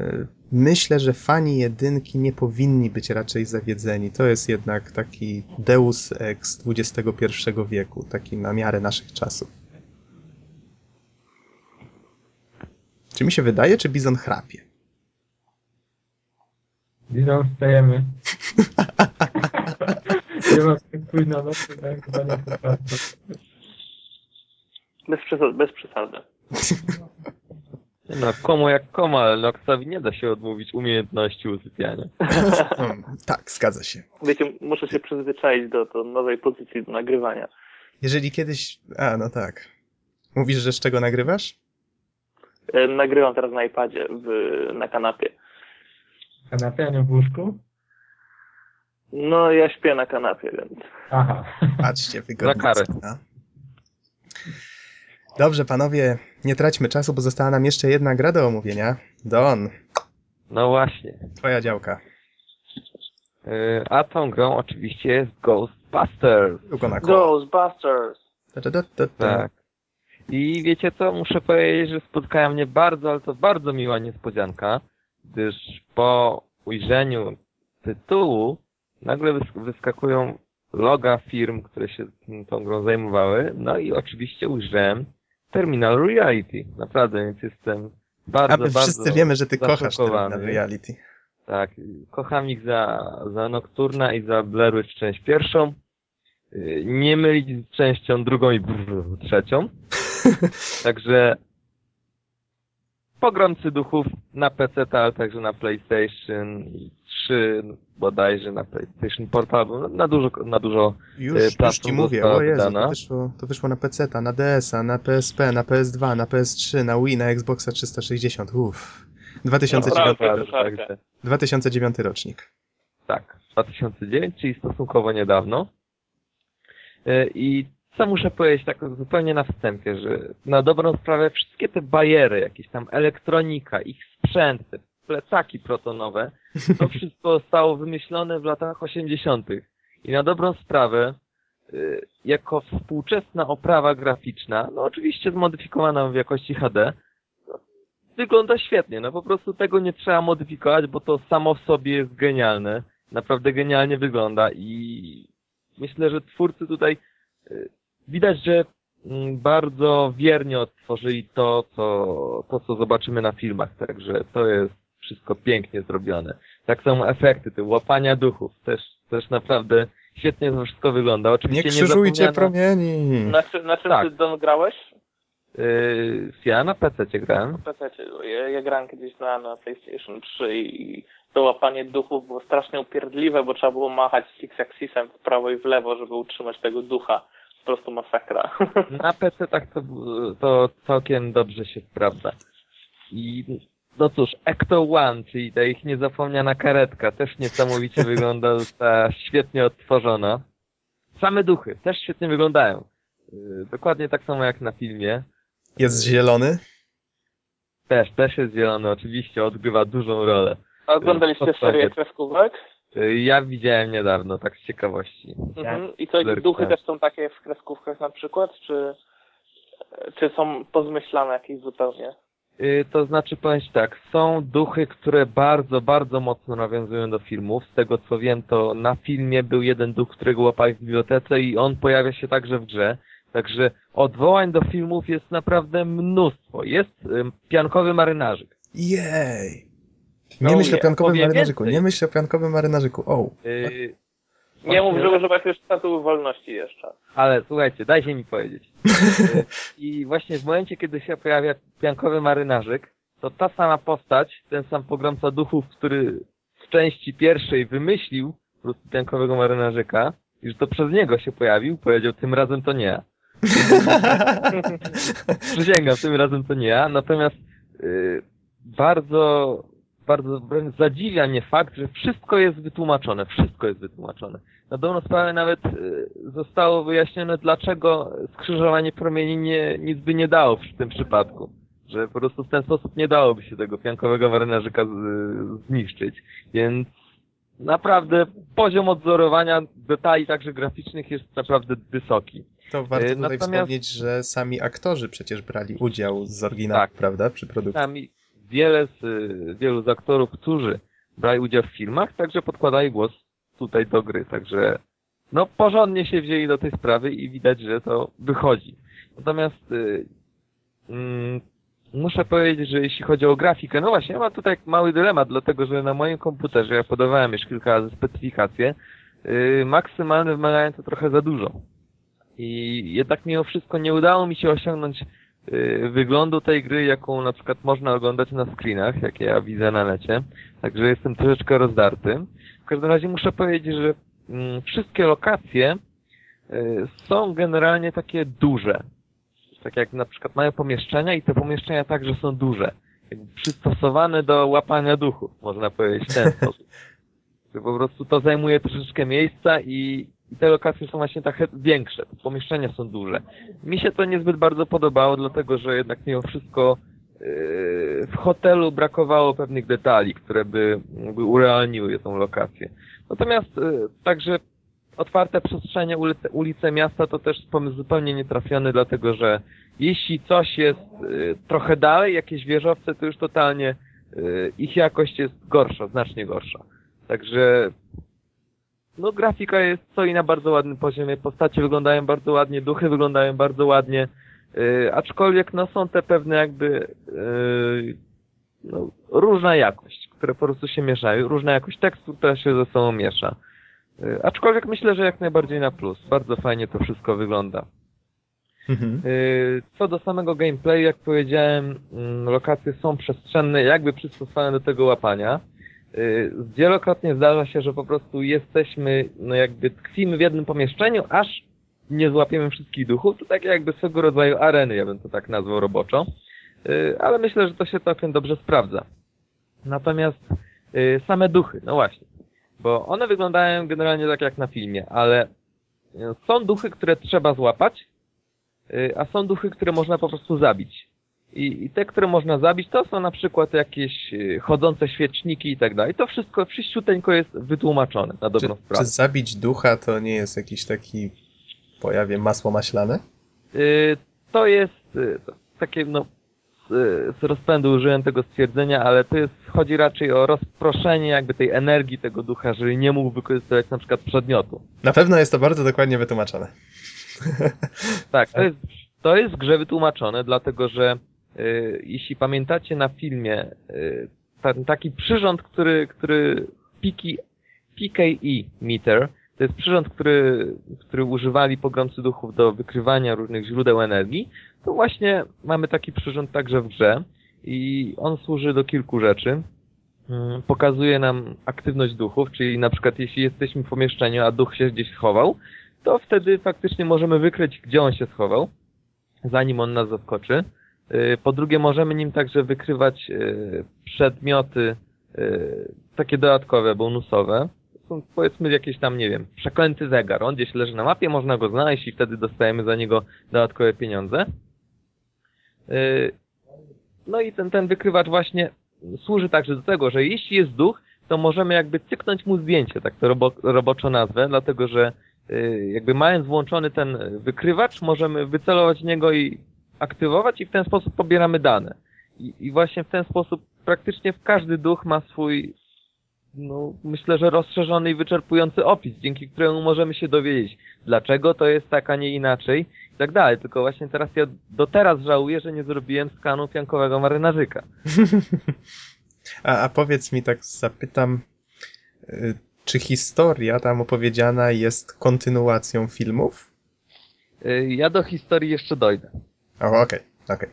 y, myślę, że fani jedynki nie powinni być raczej zawiedzeni. To jest jednak taki deus ex XXI wieku, taki na miarę naszych czasów. Czy mi się wydaje, czy Bizon chrapie? Widzą, wstajemy. nie ma tak późno, no to tak chyba nie potrafię. Bez, przesad, bez przesady. Nie No, komu jak komu, ale Noxowi nie da się odmówić umiejętności usypiania. Tak, zgadza się. Wiecie, muszę się przyzwyczaić do, do nowej pozycji do nagrywania. Jeżeli kiedyś... A, no tak. Mówisz, że z czego nagrywasz? E, Nagrywam teraz na iPadzie w, na kanapie. Kanapie, a nie w łóżku? No, ja śpię na kanapie, więc... Aha. Patrzcie, wygodnie. Za karę. No. Dobrze, panowie, nie traćmy czasu, bo została nam jeszcze jedna gra do omówienia. Don, No właśnie. twoja działka. Yy, A tą grą oczywiście jest Ghostbusters. Tylko na Ghostbusters! Da, da, da, da. Tak. I wiecie co, muszę powiedzieć, że spotkała mnie bardzo, ale to bardzo miła niespodzianka, gdyż po ujrzeniu tytułu nagle wys- wyskakują loga firm, które się tą grą zajmowały, no i oczywiście ujrzałem Terminal Reality. Naprawdę, więc jestem bardzo, A my wszyscy bardzo wiemy, że ty kochasz. Terminal Reality. Tak, kocham ich za, za Nocturna i za Blair Witch część pierwszą. Yy, Nie mylić z częścią drugą i brrr, trzecią. Także pogromcy duchów na PC, ale także na PlayStation 3 bodajże na PlayStation Portable, no, na dużo, na dużo Już, E, już platform ci mówię, o Jezu, to wyszło, to wyszło na PC, na DS-a, na PSP, na PS2, na PS3, na Wii, na Xboxa 360. Uff. 2009, Naprawdę. naprawdę, także 2009 rocznik. Tak, 2009, czyli stosunkowo niedawno. E, I co muszę powiedzieć tak zupełnie na wstępie, że na dobrą sprawę wszystkie te bajery, jakieś tam elektronika, ich sprzęt, te plecaki protonowe, to wszystko zostało wymyślone w latach 80. I na dobrą sprawę, y, jako współczesna oprawa graficzna, no oczywiście zmodyfikowana w jakości HD, no, wygląda świetnie. No po prostu tego nie trzeba modyfikować, bo to samo w sobie jest genialne. Naprawdę genialnie wygląda i myślę, że twórcy tutaj y, widać, że mm, bardzo wiernie odtworzyli to, co, to, co zobaczymy na filmach, także to jest wszystko pięknie zrobione. Tak samo efekty, te łapania duchów, też, też naprawdę świetnie to wszystko wygląda. Nie Oczywiście krzyżujcie zapomniano- promieni! Na, czym- na czym Tak. ty Don grałeś? Yy, ja na PC grałem. W PC. Ja, ja grałem kiedyś na, na PlayStation 3 i to łapanie duchów było strasznie upierdliwe, bo trzeba było machać six-axisem w prawo i w lewo, żeby utrzymać tego ducha. Po prostu masakra. Na PC tak to, to całkiem dobrze się sprawdza. I no cóż, Ecto One, czyli ta ich niezapomniana karetka, też niesamowicie wygląda, została świetnie odtworzona. Same duchy też świetnie wyglądają. Yy, Dokładnie tak samo jak na filmie. Jest zielony? Też, też jest zielony, oczywiście, odgrywa dużą rolę. A oglądaliście serię tak. kreskówek? Yy, Ja widziałem niedawno, tak z ciekawości. Mhm. I co, duchy też są takie w kreskówkach na przykład, czy, czy są pozmyślane jakieś zupełnie? Yy, To znaczy, powiem ci tak, są duchy, które bardzo, bardzo mocno nawiązują do filmów. Z tego co wiem, to na filmie był jeden duch, którego łapali w bibliotece i on pojawia się także w grze. Także odwołań do filmów jest naprawdę mnóstwo. Jest ym, piankowy marynarzyk. Jej! Nie No myśl o piankowym marynarzyku, więcej. nie myśl o piankowym marynarzyku. O, Yy, Nie mów, że używasz już statuły wolności jeszcze. Ale słuchajcie, dajcie mi powiedzieć. Y, I właśnie w momencie, kiedy się pojawia piankowy marynarzyk, to ta sama postać, ten sam pogromca duchów, który w części pierwszej wymyślił po prostu piankowego marynarzyka, i że to przez niego się pojawił, powiedział, tym razem to nie ja. Przysięgam, tym razem to nie ja. Natomiast y, bardzo, bardzo wręcz zadziwia mnie fakt, że wszystko jest wytłumaczone. Wszystko jest wytłumaczone. Na dobrą sprawę nawet y, zostało wyjaśnione, dlaczego skrzyżowanie promieni nie, nic by nie dało w tym przypadku. Że po prostu w ten sposób nie dałoby się tego piankowego marynarzyka zniszczyć. Więc naprawdę poziom odzorowania detali także graficznych jest naprawdę wysoki. To warto Y, tutaj natomiast- wspomnieć, że sami aktorzy przecież brali udział z oryginału, Tak. prawda, przy produkcji. Tam i wiele z, wielu z aktorów, którzy brali udział w filmach, także podkładali głos tutaj do gry. Także no porządnie się wzięli do tej sprawy i widać, że to wychodzi. Natomiast y, mm, muszę powiedzieć, że jeśli chodzi o grafikę, no właśnie, mam tutaj mały dylemat, dlatego że na moim komputerze, ja podawałem już kilka razy specyfikacje, y, maksymalne wymagają to trochę za dużo. I jednak mimo wszystko nie udało mi się osiągnąć wyglądu tej gry, jaką na przykład można oglądać na screenach, jakie ja widzę na necie. Także jestem troszeczkę rozdarty. W każdym razie muszę powiedzieć, że mm, wszystkie lokacje y, są generalnie takie duże. Tak jak na przykład mają pomieszczenia i te pomieszczenia także są duże. Jakby przystosowane do łapania duchów, można powiedzieć w ten sposób. Po prostu to zajmuje troszeczkę miejsca i, i te lokacje są właśnie trochę większe, pomieszczenia są duże. Mi się to niezbyt bardzo podobało, dlatego że jednak mimo wszystko yy, w hotelu brakowało pewnych detali, które by, by urealniły tą lokację. Natomiast yy, także otwarte przestrzenie, ulice, ulice miasta to też pomysł zupełnie nietrafiony, dlatego że jeśli coś jest y, trochę dalej, jakieś wieżowce, to już totalnie ich jakość jest gorsza, znacznie gorsza. Także no grafika jest stoi na bardzo ładnym poziomie, postacie wyglądają bardzo ładnie, duchy wyglądają bardzo ładnie, y, aczkolwiek no są te pewne jakby y, no, różna jakość, które po prostu się mieszają, różna jakość tekstu, która się ze sobą miesza. Y, Aczkolwiek myślę, że jak najbardziej na plus. Bardzo fajnie to wszystko wygląda. Mhm. Y, Co do samego gameplayu, jak powiedziałem, mm, lokacje są przestrzenne, jakby przystosowane do tego łapania. Y, Wielokrotnie zdarza się, że po prostu jesteśmy, no jakby tkwimy w jednym pomieszczeniu, aż nie złapiemy wszystkich duchów. To takie jakby swego rodzaju areny, ja bym to tak nazwał roboczo. Y, Ale myślę, że to się całkiem dobrze sprawdza. Natomiast y, same duchy, no właśnie. Bo one wyglądają generalnie tak jak na filmie, ale są duchy, które trzeba złapać, a są duchy, które można po prostu zabić. I, I te, które można zabić, to są na przykład jakieś y, chodzące świeczniki i tak dalej. To wszystko wszyściuteńko jest wytłumaczone na Czy, dobrą czy sprawę. zabić ducha to nie jest jakiś taki pojawie masło maślane? Y, To jest y, to takie, no, z, z rozpędu użyłem tego stwierdzenia, ale to jest, chodzi raczej o rozproszenie jakby tej energii tego ducha, żeby nie mógł wykorzystywać na przykład przedmiotu. Na pewno jest to bardzo dokładnie wytłumaczone. Tak, to jest, to jest w grze wytłumaczone, dlatego że jeśli pamiętacie na filmie y, taki przyrząd, który, który PK, PKE meter, to jest przyrząd, który, który używali pogromcy duchów do wykrywania różnych źródeł energii, to właśnie mamy taki przyrząd także w grze i on służy do kilku rzeczy. Mm, Pokazuje nam aktywność duchów, czyli na przykład jeśli jesteśmy w pomieszczeniu, a duch się gdzieś schował, to wtedy faktycznie możemy wykryć, gdzie on się schował, zanim on nas zaskoczy. Yy, Po drugie, możemy nim także wykrywać yy, przedmioty yy, takie dodatkowe, bonusowe. Są powiedzmy jakieś tam, nie wiem, przeklęty zegar. On gdzieś leży na mapie, można go znaleźć i wtedy dostajemy za niego dodatkowe pieniądze. No i ten, ten wykrywacz właśnie służy także do tego, że jeśli jest duch, to możemy jakby cyknąć mu zdjęcie, tak to robo, roboczo nazwę, dlatego że y, jakby mając włączony ten wykrywacz, możemy wycelować niego i aktywować i w ten sposób pobieramy dane. I, I właśnie w ten sposób praktycznie każdy duch ma swój, no myślę, że rozszerzony i wyczerpujący opis, dzięki któremu możemy się dowiedzieć, dlaczego to jest tak, a nie inaczej i tak dalej. Tylko właśnie teraz ja do teraz żałuję, że nie zrobiłem skanu piankowego marynarzyka. A, a powiedz mi, tak zapytam, y, czy historia tam opowiedziana jest kontynuacją filmów? Y, Ja do historii jeszcze dojdę. O, okej, okej.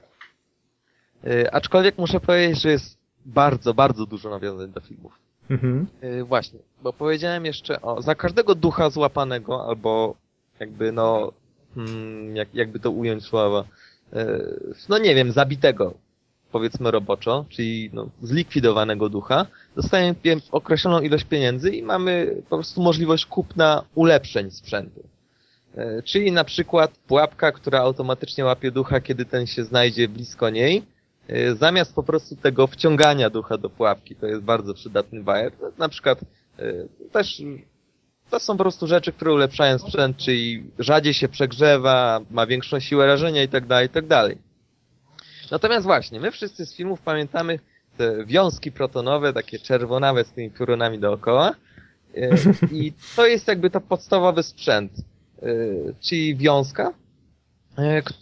Y, Aczkolwiek muszę powiedzieć, że jest bardzo, bardzo dużo nawiązań do filmów. Mhm. Y, Właśnie, bo powiedziałem jeszcze o, za każdego ducha złapanego, albo jakby no, hmm, jak, jakby to ująć słowa, y, no nie wiem, zabitego, powiedzmy roboczo, czyli no, zlikwidowanego ducha, dostajemy określoną ilość pieniędzy i mamy po prostu możliwość kupna ulepszeń sprzętu. Y, Czyli na przykład pułapka, która automatycznie łapie ducha, kiedy ten się znajdzie blisko niej, Y, zamiast po prostu tego wciągania ducha do pułapki, to jest bardzo przydatny bajer. Na przykład y, też to są po prostu rzeczy, które ulepszają sprzęt, czyli rzadziej się przegrzewa, ma większą siłę rażenia i tak dalej, i tak. Natomiast właśnie, my wszyscy z filmów pamiętamy te wiązki protonowe, takie czerwonawe z tymi piorunami dookoła. I to jest jakby to podstawowy sprzęt, czyli wiązka,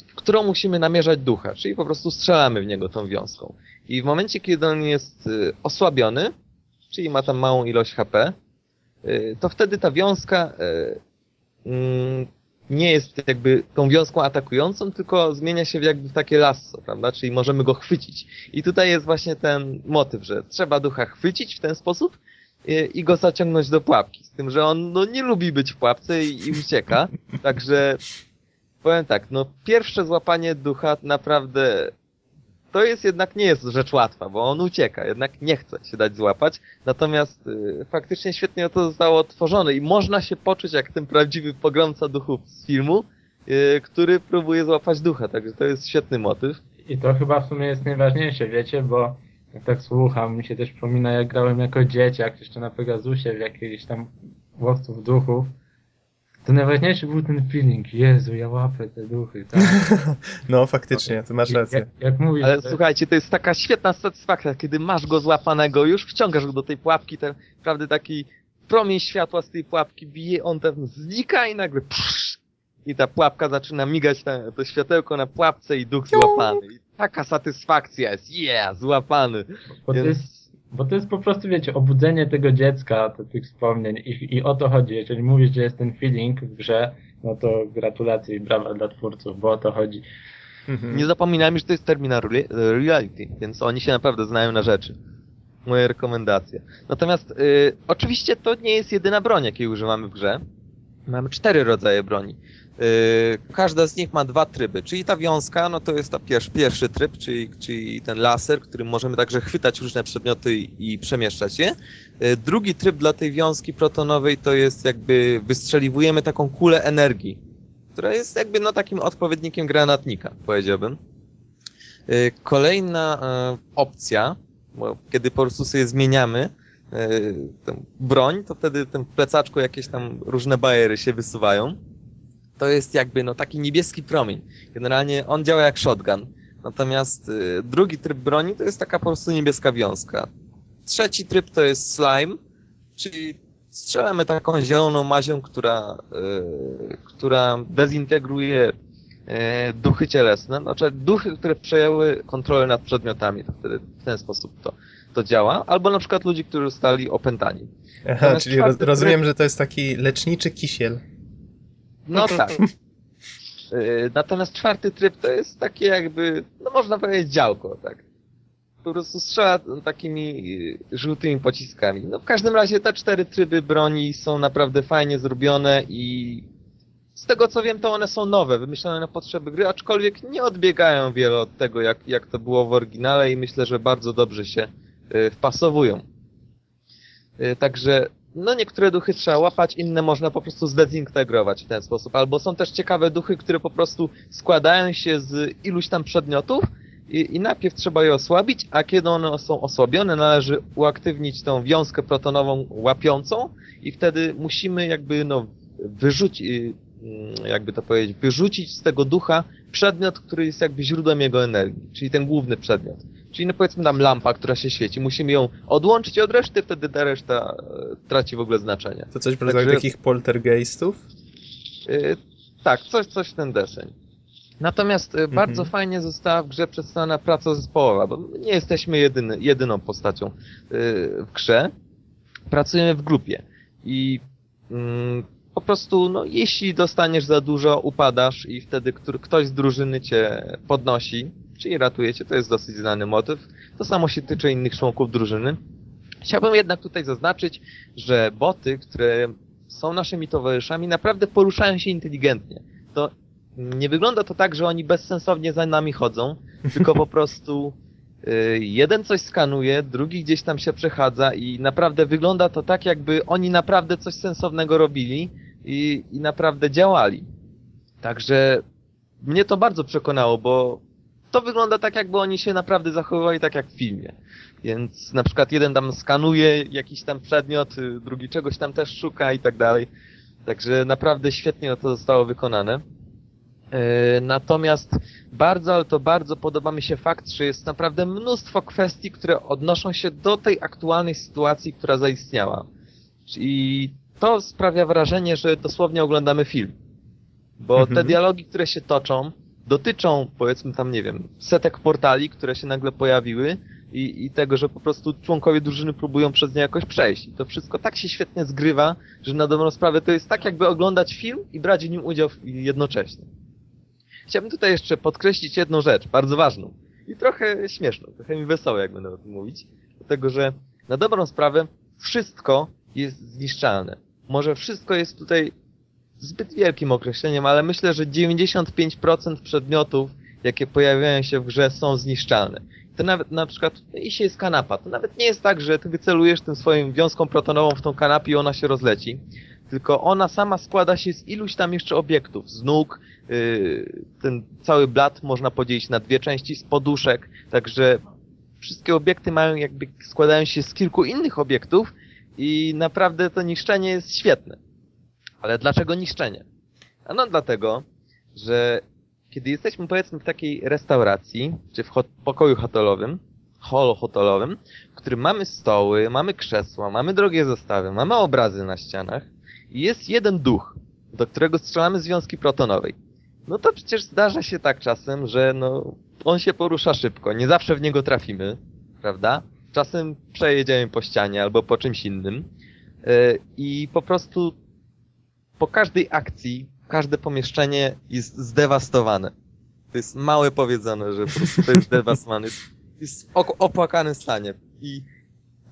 w którą musimy namierzać ducha, czyli po prostu strzelamy w niego tą wiązką. I w momencie, kiedy on jest y, osłabiony, czyli ma tam małą ilość HP, y, to wtedy ta wiązka y, mm, nie jest jakby tą wiązką atakującą, tylko zmienia się jakby w takie lasso, prawda? Czyli możemy go chwycić. I tutaj jest właśnie ten motyw, że trzeba ducha chwycić w ten sposób i go zaciągnąć do pułapki. Z tym, że on no, nie lubi być w pułapce i, i ucieka. Także Powiem tak, no pierwsze złapanie ducha naprawdę to jest jednak nie jest rzecz łatwa, bo on ucieka, jednak nie chce się dać złapać. Natomiast y, faktycznie świetnie to zostało tworzone i można się poczuć jak ten prawdziwy pogromca duchów z filmu, y, który próbuje złapać ducha, także to jest świetny motyw. I to chyba w sumie jest najważniejsze, wiecie, bo jak tak słucham, mi się też przypomina, jak grałem jako dzieciak, jeszcze na Pegasusie, w jakichś tam łowców duchów, to najważniejszy był ten feeling, Jezu, ja łapę te duchy, tak? No, faktycznie, ty masz rację. Jak, jak mówisz, Ale że- słuchajcie, to jest taka świetna satysfakcja, kiedy masz go złapanego już, wciągasz go do tej pułapki, ten prawda taki promień światła z tej pułapki bije, on tam znika i nagle psz, i ta pułapka zaczyna migać, ta, to światełko na pułapce i duch złapany. I taka satysfakcja jest, yeah, złapany. Bo to, Więc- jest, bo to jest po prostu, wiecie, obudzenie tego dziecka, to, tych wspomnień i, i o to chodzi. Jeżeli mówisz, że jest ten feeling w grze, no to gratulacje i brawa dla twórców, bo o to chodzi. Mhm. Nie zapominajmy, że to jest Terminal Re- Reality, więc oni się naprawdę znają na rzeczy. Moje rekomendacje. Natomiast y, oczywiście to nie jest jedyna broń, jakiej używamy w grze. Mamy cztery rodzaje broni. Y, każda z nich ma dwa tryby, czyli ta wiązka, no to jest ta pierwszy, pierwszy tryb, czyli, czyli ten laser, którym możemy także chwytać różne przedmioty i, przemieszczać je. Y, drugi tryb dla tej wiązki protonowej to jest jakby wystrzeliwujemy taką kulę energii, która jest jakby no takim odpowiednikiem granatnika, powiedziałbym. Y, Kolejna opcja, bo kiedy po prostu sobie zmieniamy broń, to wtedy w tym plecaczku jakieś tam różne bajery się wysuwają. To jest jakby no taki niebieski promień. Generalnie on działa jak shotgun. Natomiast e, drugi tryb broni to jest taka po prostu niebieska wiązka. Trzeci tryb to jest slime, czyli strzelamy taką zieloną mazią, która, e, która dezintegruje e, duchy cielesne, znaczy duchy, które przejęły kontrolę nad przedmiotami, to wtedy w ten sposób to, to działa, albo na przykład ludzi, którzy zostali opętani. Aha, Natomiast czyli roz, czwarty tryb- rozumiem, że to jest taki leczniczy kisiel. No tak. E, Natomiast czwarty tryb to jest takie jakby, no można powiedzieć działko, tak. Po prostu strzela takimi e, żółtymi pociskami. No w każdym razie te cztery tryby broni są naprawdę fajnie zrobione i z tego co wiem to one są nowe, wymyślone na potrzeby gry, aczkolwiek nie odbiegają wiele od tego jak, jak to było w oryginale i myślę, że bardzo dobrze się e, wpasowują. Także no niektóre duchy trzeba łapać, inne można po prostu zdezintegrować w ten sposób. Albo są też ciekawe duchy, które po prostu składają się z iluś tam przedmiotów i, i najpierw trzeba je osłabić, a kiedy one są osłabione, należy uaktywnić tą wiązkę protonową łapiącą i wtedy musimy jakby no wyrzucić, y, mm, jakby to powiedzieć, wyrzucić z tego ducha przedmiot, który jest jakby źródłem jego energii, czyli ten główny przedmiot. Czyli no powiedzmy tam lampa, która się świeci. Musimy ją odłączyć od reszty, wtedy ta reszta e, traci w ogóle znaczenie. To coś w rodzaju Także- takich poltergeistów? Y, tak, coś, coś w ten deseń. Natomiast bardzo Mhm. fajnie została w grze przedstawiona praca zespołowa, bo nie jesteśmy jedyny, jedyną postacią y, w grze. Pracujemy w grupie i mm, po prostu, no, jeśli dostaniesz za dużo, upadasz i wtedy który, ktoś z drużyny cię podnosi, czyli ratuje cię, to jest dosyć znany motyw. To samo się tyczy innych członków drużyny. Chciałbym jednak tutaj zaznaczyć, że boty, które są naszymi towarzyszami, naprawdę poruszają się inteligentnie. To nie wygląda to tak, że oni bezsensownie za nami chodzą, tylko po prostu y, jeden coś skanuje, drugi gdzieś tam się przechadza i naprawdę wygląda to tak, jakby oni naprawdę coś sensownego robili i, i naprawdę działali. Także mnie to bardzo przekonało, bo to wygląda tak, jakby oni się naprawdę zachowywali tak jak w filmie. Więc na przykład jeden tam skanuje jakiś tam przedmiot, y, drugi czegoś tam też szuka i tak dalej. Także naprawdę świetnie to zostało wykonane. Yy, Natomiast bardzo, ale to bardzo podoba mi się fakt, że jest naprawdę mnóstwo kwestii, które odnoszą się do tej aktualnej sytuacji, która zaistniała. I to sprawia wrażenie, że dosłownie oglądamy film. Bo te Mhm. dialogi, które się toczą, dotyczą, powiedzmy tam, nie wiem, setek portali, które się nagle pojawiły i, i tego, że po prostu członkowie drużyny próbują przez nie jakoś przejść. I to wszystko tak się świetnie zgrywa, że na dobrą sprawę to jest tak, jakby oglądać film i brać w nim udział jednocześnie. Chciałbym tutaj jeszcze podkreślić jedną rzecz, bardzo ważną i trochę śmieszną, trochę mi wesoło, jak będę o tym mówić, dlatego że na dobrą sprawę wszystko jest zniszczalne. Może wszystko jest tutaj zbyt wielkim określeniem, ale myślę, że 95% przedmiotów, jakie pojawiają się w grze są zniszczalne. To nawet na przykład, jeśli jest kanapa, to nawet nie jest tak, że ty wycelujesz tym swoim wiązką protonową w tą kanapę i ona się rozleci. Tylko ona sama składa się z iluś tam jeszcze obiektów, z nóg, yy, ten cały blat można podzielić na dwie części, z poduszek, także wszystkie obiekty mają jakby, składają się z kilku innych obiektów i naprawdę to niszczenie jest świetne. Ale dlaczego niszczenie? Ano dlatego, że kiedy jesteśmy powiedzmy w takiej restauracji, czy w hot pokoju hotelowym, holo hotelowym, w którym mamy stoły, mamy krzesła, mamy drogie zestawy, mamy obrazy na ścianach i jest jeden duch, do którego strzelamy związki protonowej. No to przecież zdarza się tak czasem, że no, on się porusza szybko, nie zawsze w niego trafimy, prawda? Czasem przejedziemy po ścianie albo po czymś innym yy, i po prostu po każdej akcji każde pomieszczenie jest zdewastowane. To jest małe powiedzone, że po prostu to jest zdewastowane. Jest, jest w opłakanym stanie. I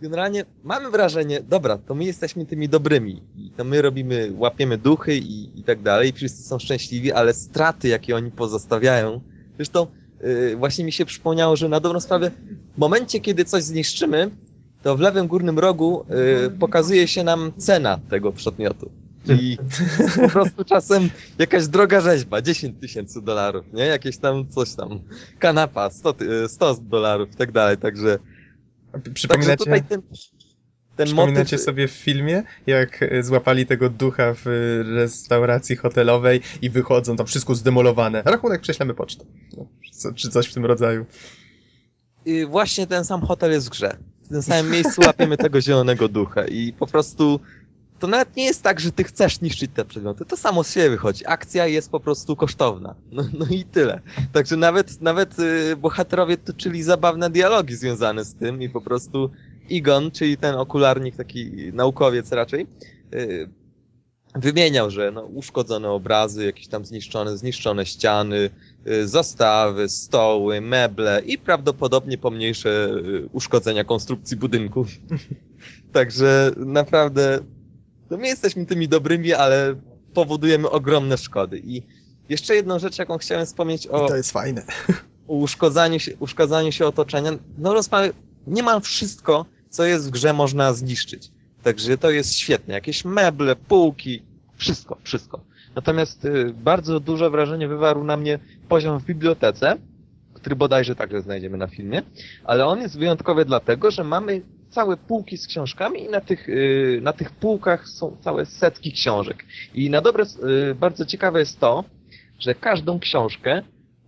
generalnie mamy wrażenie, dobra, to my jesteśmy tymi dobrymi. I to my robimy, łapiemy duchy i, i tak dalej. I wszyscy są szczęśliwi, ale straty, jakie oni pozostawiają. Zresztą yy, właśnie mi się przypomniało, że na dobrą sprawę, w momencie, kiedy coś zniszczymy, to w lewym górnym rogu yy, pokazuje się nam cena tego przedmiotu. Czyli po prostu czasem jakaś droga rzeźba, 10 tysięcy dolarów, nie? Jakieś tam coś tam, kanapa, 100, ty- 100 dolarów i tak dalej, także, także Przypominacie, tutaj ten, ten przypominacie motyw... sobie w filmie, jak e, złapali tego ducha w restauracji hotelowej i wychodzą, tam wszystko zdemolowane. Rachunek prześlemy pocztą. No, czy coś w tym rodzaju. I właśnie ten sam hotel jest w grze. W tym samym miejscu łapiemy tego zielonego ducha i po prostu to nawet nie jest tak, że ty chcesz niszczyć te przedmioty. To samo z siebie wychodzi. Akcja jest po prostu kosztowna. No, no i tyle. Także nawet, nawet y, bohaterowie toczyli zabawne dialogi związane z tym i po prostu Igon, czyli ten okularnik, taki naukowiec raczej, y, wymieniał, że no, uszkodzone obrazy, jakieś tam zniszczone, zniszczone ściany, y, zastawy, stoły, meble i prawdopodobnie pomniejsze uszkodzenia konstrukcji budynków. Także naprawdę no my jesteśmy tymi dobrymi, ale powodujemy ogromne szkody. I jeszcze jedną rzecz, jaką chciałem wspomnieć o, I to jest fajne. uszkodzaniu, się, uszkodzaniu się otoczenia. No rozmawiam, niemal wszystko, co jest w grze, można zniszczyć. Także to jest świetne. Jakieś meble, półki, wszystko, wszystko. Natomiast y, bardzo duże wrażenie wywarł na mnie poziom w bibliotece, który bodajże także znajdziemy na filmie, ale on jest wyjątkowy dlatego, że mamy całe półki z książkami i na tych, y, na tych półkach są całe setki książek. I na dobre, y, bardzo ciekawe jest to, że każdą książkę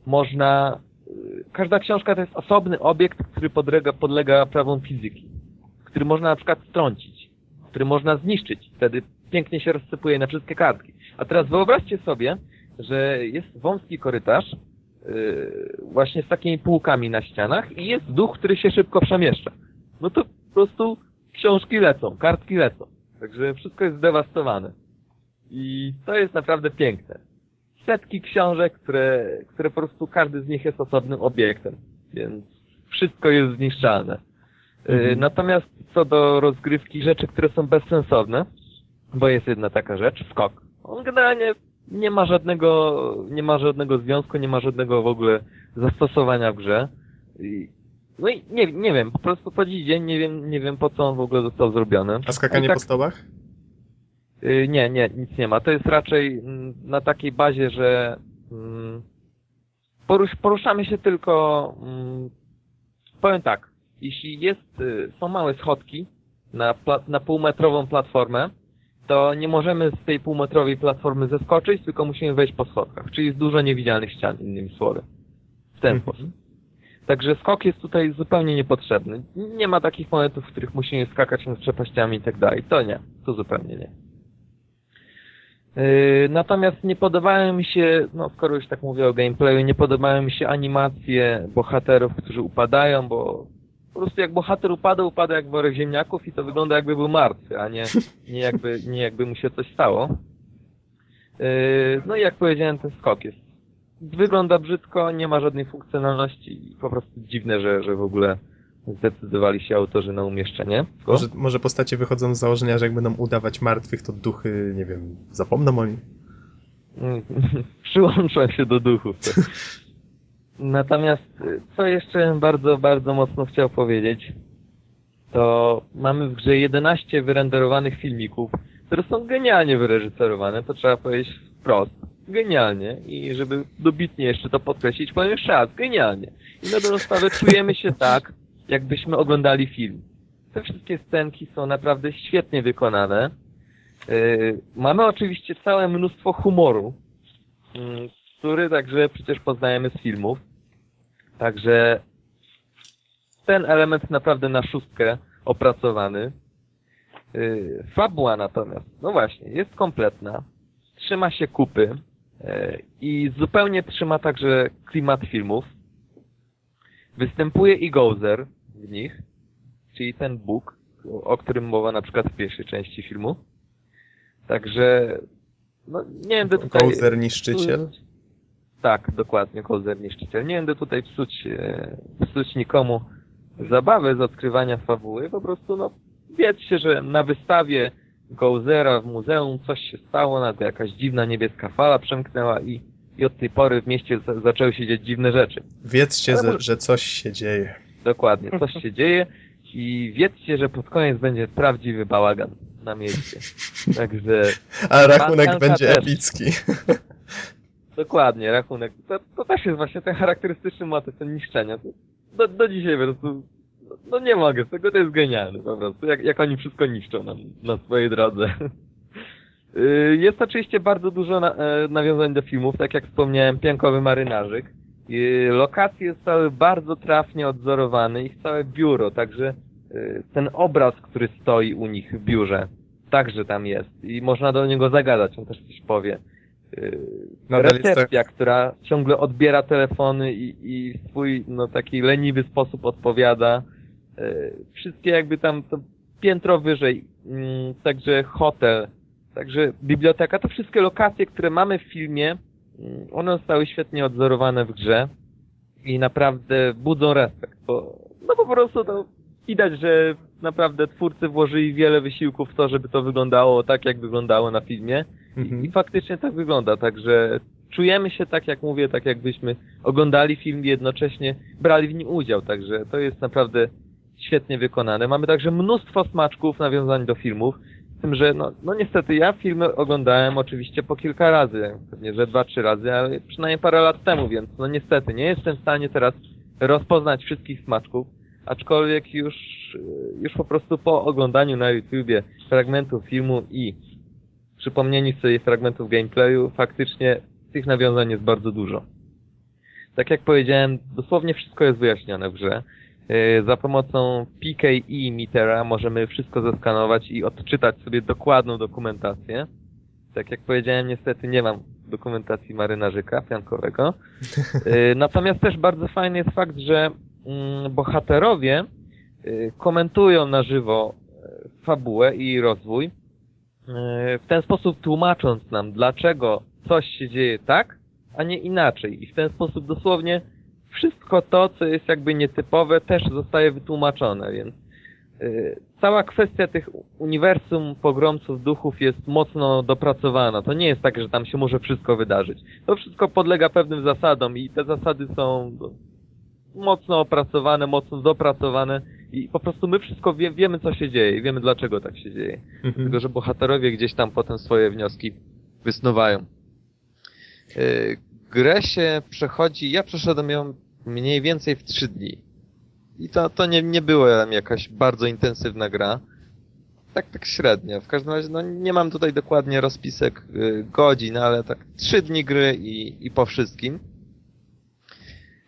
można, y, każda książka to jest osobny obiekt, który podlega, podlega prawom fizyki, który można na przykład strącić, który można zniszczyć, wtedy pięknie się rozsypuje na wszystkie kartki. A teraz wyobraźcie sobie, że jest wąski korytarz, właśnie z takimi półkami na ścianach i jest duch, który się szybko przemieszcza. No to prostu książki lecą, kartki lecą. Także wszystko jest zdewastowane. I to jest naprawdę piękne. Setki książek, które, które po prostu każdy z nich jest osobnym obiektem. Więc wszystko jest zniszczalne. Yy, Mhm. Natomiast co do rozgrywki rzeczy, które są bezsensowne, bo jest jedna taka rzecz, skok. On generalnie nie ma żadnego, nie ma żadnego związku, nie ma żadnego w ogóle zastosowania w grze. I, no i nie, nie wiem, po prostu po dziś dzień nie wiem, nie wiem po co on w ogóle został zrobiony. A skakanie tak, po stołach? y, Nie, nie, nic nie ma. To jest raczej mm, na takiej bazie, że mm, porusz, poruszamy się tylko, mm, powiem tak, jeśli jest, y, są małe schodki na, pla, na półmetrową platformę, to nie możemy z tej półmetrowej platformy zeskoczyć, tylko musimy wejść po schodkach. Czyli jest dużo niewidzialnych ścian, innymi słowy. W ten Mhm. sposób. Także skok jest tutaj zupełnie niepotrzebny. Nie ma takich momentów, w których musimy skakać nad przepaściami i tak dalej. To nie. To zupełnie nie. Yy, Natomiast nie podobają mi się, no skoro już tak mówię o gameplayu, nie podobają mi się animacje bohaterów, którzy upadają, bo po prostu jak bohater upada, upada jak worek ziemniaków i to wygląda jakby był martwy, a nie, nie, jakby, nie jakby mu się coś stało. Yy, No i jak powiedziałem, ten skok jest. Wygląda brzydko, nie ma żadnej funkcjonalności i po prostu dziwne, że, że w ogóle zdecydowali się autorzy na umieszczenie. go. Może, może postacie wychodzą z założenia, że jak będą udawać martwych, to duchy, nie wiem, zapomną o nich. przyłączam się do duchów. Natomiast y, co jeszcze bardzo, bardzo mocno chciał powiedzieć, to mamy w grze 11 wyrenderowanych filmików, które są genialnie wyreżyserowane, to trzeba powiedzieć wprost. Genialnie. I żeby dobitnie jeszcze to podkreślić, powiem jeszcze raz, genialnie. I na dobrą sprawę czujemy się tak, jakbyśmy oglądali film. Te wszystkie scenki są naprawdę świetnie wykonane. Yy, mamy oczywiście całe mnóstwo humoru, yy, który także przecież poznajemy z filmów. Także ten element naprawdę na szóstkę opracowany. Yy, fabuła natomiast, no właśnie, jest kompletna. Trzyma się kupy i zupełnie trzyma także klimat filmów. Występuje i Gozer w nich, czyli ten Bóg, o, którym mowa na przykład w pierwszej części filmu. Także, no nie będę tutaj... Gozer niszczyciel? Tak, dokładnie, Gozer niszczyciel. Nie będę tutaj psuć, e, psuć nikomu zabawy z odkrywania fabuły, po prostu no wiedzcie, że na wystawie Gozera w muzeum coś się stało, nagle jakaś dziwna niebieska fala przemknęła i, i od tej pory w mieście za, zaczęły się dziać dziwne rzeczy. Wiedzcie, Ale że, że coś się dzieje. Dokładnie, coś się dzieje i wiedzcie, że pod koniec będzie prawdziwy bałagan na mieście. Także A rachunek będzie też. epicki. dokładnie, rachunek. To, to też jest właśnie ten charakterystyczny motyw, ten niszczenia. To, do, do dzisiaj po prostu no nie mogę, z tego to jest genialne po prostu, jak, jak oni wszystko niszczą na, na swojej drodze. Y, Jest oczywiście bardzo dużo na, e, nawiązań do filmów, tak jak wspomniałem, Piankowy Marynarzyk. Y, Lokacje zostały bardzo trafnie odzorowane, ich całe biuro, także y, ten obraz, który stoi u nich w biurze, także tam jest i można do niego zagadać, on też coś powie. Nadal jest tak- Recepcja, która ciągle odbiera telefony i, i w swój no, taki leniwy sposób odpowiada. Y, Wszystkie jakby tam to piętro wyżej, mm, także hotel, także biblioteka, to wszystkie lokacje, które mamy w filmie, mm, one zostały świetnie odzorowane w grze i naprawdę budzą respekt, bo no po prostu to widać, że naprawdę twórcy włożyli wiele wysiłków w to, żeby to wyglądało tak, jak wyglądało na filmie i, i Mhm. faktycznie tak wygląda, także czujemy się tak, jak mówię, tak jakbyśmy oglądali film i jednocześnie brali w nim udział, także to jest naprawdę świetnie wykonane. Mamy także mnóstwo smaczków, nawiązań do filmów, z tym, że no, no niestety ja filmy oglądałem oczywiście po kilka razy, pewnie, że dwa, trzy razy, ale przynajmniej parę lat temu, więc no niestety nie jestem w stanie teraz rozpoznać wszystkich smaczków, aczkolwiek już, już po prostu po oglądaniu na YouTubie fragmentów filmu i przypomnieniu sobie fragmentów gameplayu, faktycznie tych nawiązań jest bardzo dużo. Tak jak powiedziałem, dosłownie wszystko jest wyjaśnione w grze. Yy, Za pomocą PKE Metera możemy wszystko zeskanować i odczytać sobie dokładną dokumentację. Tak jak powiedziałem, niestety nie mam dokumentacji marynarzyka piankowego. Yy, Natomiast też bardzo fajny jest fakt, że mm, bohaterowie komentują na żywo fabułę i rozwój, w ten sposób tłumacząc nam, dlaczego coś się dzieje tak, a nie inaczej. I w ten sposób dosłownie wszystko to, co jest jakby nietypowe, też zostaje wytłumaczone, więc yy, cała kwestia tych uniwersum pogromców duchów jest mocno dopracowana. To nie jest tak, że tam się może wszystko wydarzyć. To wszystko podlega pewnym zasadom i te zasady są no, mocno opracowane, mocno dopracowane i po prostu my wszystko wie, wiemy, co się dzieje i wiemy, dlaczego tak się dzieje. Mhm. Tylko, że bohaterowie gdzieś tam potem swoje wnioski wysnuwają. Yy, Grę się przechodzi, ja przeszedłem ją mniej więcej w 3 dni. I to, to nie, nie była jakaś bardzo intensywna gra. Tak, tak średnio. W każdym razie, no nie mam tutaj dokładnie rozpisek yy, godzin, ale tak 3 dni gry i, i po wszystkim.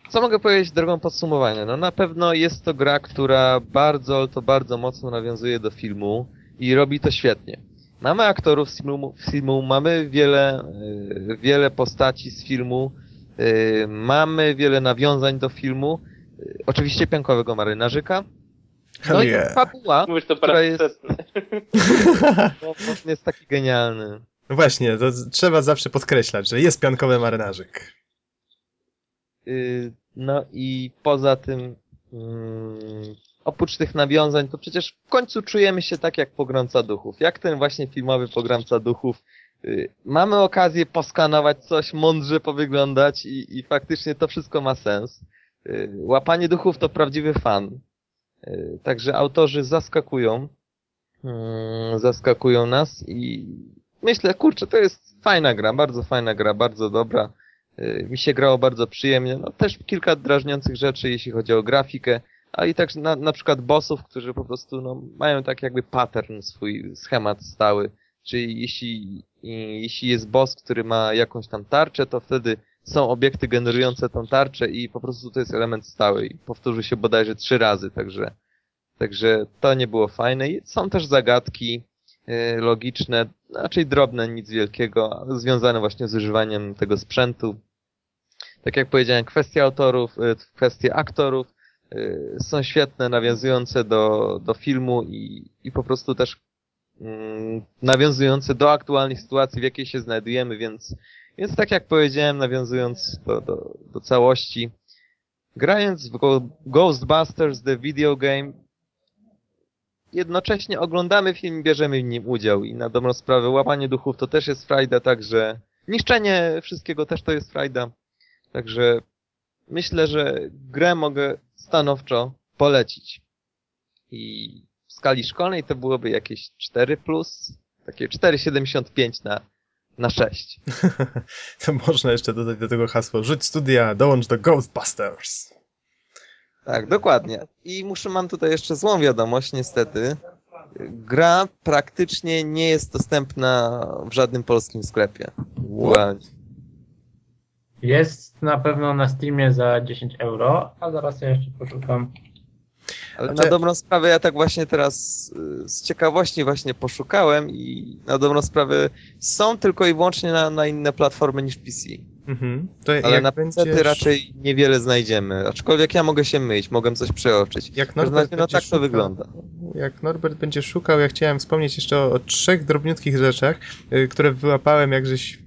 Co mogę powiedzieć drogą podsumowania? No na pewno jest to gra, która bardzo, to bardzo mocno nawiązuje do filmu i robi to świetnie. Mamy aktorów z filmu, z filmu mamy wiele, y, wiele postaci z filmu, y, mamy wiele nawiązań do filmu, y, oczywiście piankowego marynarzyka. No Hell i yeah. fabuła, Mówisz to która jest, no, on jest taki genialny. No właśnie, to trzeba zawsze podkreślać, że jest piankowy marynarzyk. Y, No i poza tym, mm, oprócz tych nawiązań, to przecież w końcu czujemy się tak jak pogromca duchów. Jak ten właśnie filmowy pogromca duchów, y, mamy okazję poskanować coś, mądrze powyglądać i, i faktycznie to wszystko ma sens. Y, Łapanie duchów to prawdziwy fan. Y, Także autorzy zaskakują, mm, zaskakują nas i myślę, kurczę, to jest fajna gra, bardzo fajna gra, bardzo dobra. Y, Mi się grało bardzo przyjemnie. No też kilka drażniących rzeczy, jeśli chodzi o grafikę, a i tak na, na przykład bossów, którzy po prostu no, mają tak jakby pattern, swój schemat stały. Czyli jeśli, i, jeśli jest boss, który ma jakąś tam tarczę, to wtedy są obiekty generujące tą tarczę i po prostu to jest element stały i powtórzy się bodajże trzy razy, także, także to nie było fajne. Są też zagadki y, logiczne, raczej drobne, nic wielkiego, związane właśnie z używaniem tego sprzętu. Tak jak powiedziałem, kwestie autorów, y, kwestie aktorów y, są świetne, nawiązujące do, do filmu i, i po prostu też nawiązujące do aktualnych sytuacji, w jakiej się znajdujemy, więc, więc tak jak powiedziałem, nawiązując do, do, do całości, grając w Ghostbusters The Video Game, jednocześnie oglądamy film, bierzemy w nim udział i na dobrą sprawę łapanie duchów to też jest frajda, także niszczenie wszystkiego też to jest frajda, także myślę, że grę mogę stanowczo polecić. I skali szkolnej to byłoby jakieś 4 plus, takie 4,75 na, na 6. to można jeszcze dodać do tego hasło. Rzuć studia, dołącz do Ghostbusters. Tak, dokładnie. I muszę, mam tutaj jeszcze złą wiadomość, niestety. Gra praktycznie nie jest dostępna w żadnym polskim sklepie. Aktualnie. Jest na pewno na Steamie za 10 euro, a zaraz ja jeszcze poszukam. Ale na dobrą sprawę ja tak właśnie teraz y, z ciekawości właśnie poszukałem i na dobrą sprawę są tylko i wyłącznie na, na inne platformy niż PC. Mhm. To Ale na PC będziesz, raczej niewiele znajdziemy. Aczkolwiek ja mogę się mylić, mogę coś przeoczyć. Jak Norbert no będzie tak to szukał- wygląda. Jak Norbert będzie szukał, ja chciałem wspomnieć jeszcze o, o trzech drobniutkich rzeczach, y, które wyłapałem, jak żeś,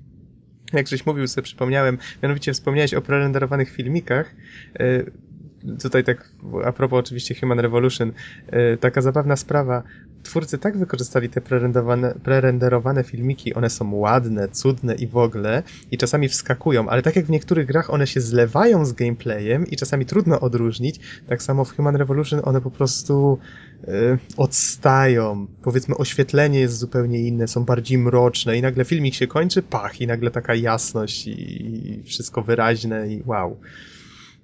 jak żeś mówił, sobie przypomniałem. Mianowicie wspomniałeś o prerenderowanych filmikach. Y, Tutaj tak, a propos oczywiście Human Revolution, y, taka zabawna sprawa. Twórcy tak wykorzystali te prerenderowane, prerenderowane filmiki, one są ładne, cudne i w ogóle, i czasami wskakują, ale tak jak w niektórych grach one się zlewają z gameplayem i czasami trudno odróżnić, tak samo w Human Revolution one po prostu y, odstają. Powiedzmy, oświetlenie jest zupełnie inne, są bardziej mroczne i nagle filmik się kończy, pach, i nagle taka jasność i, i wszystko wyraźne i wow.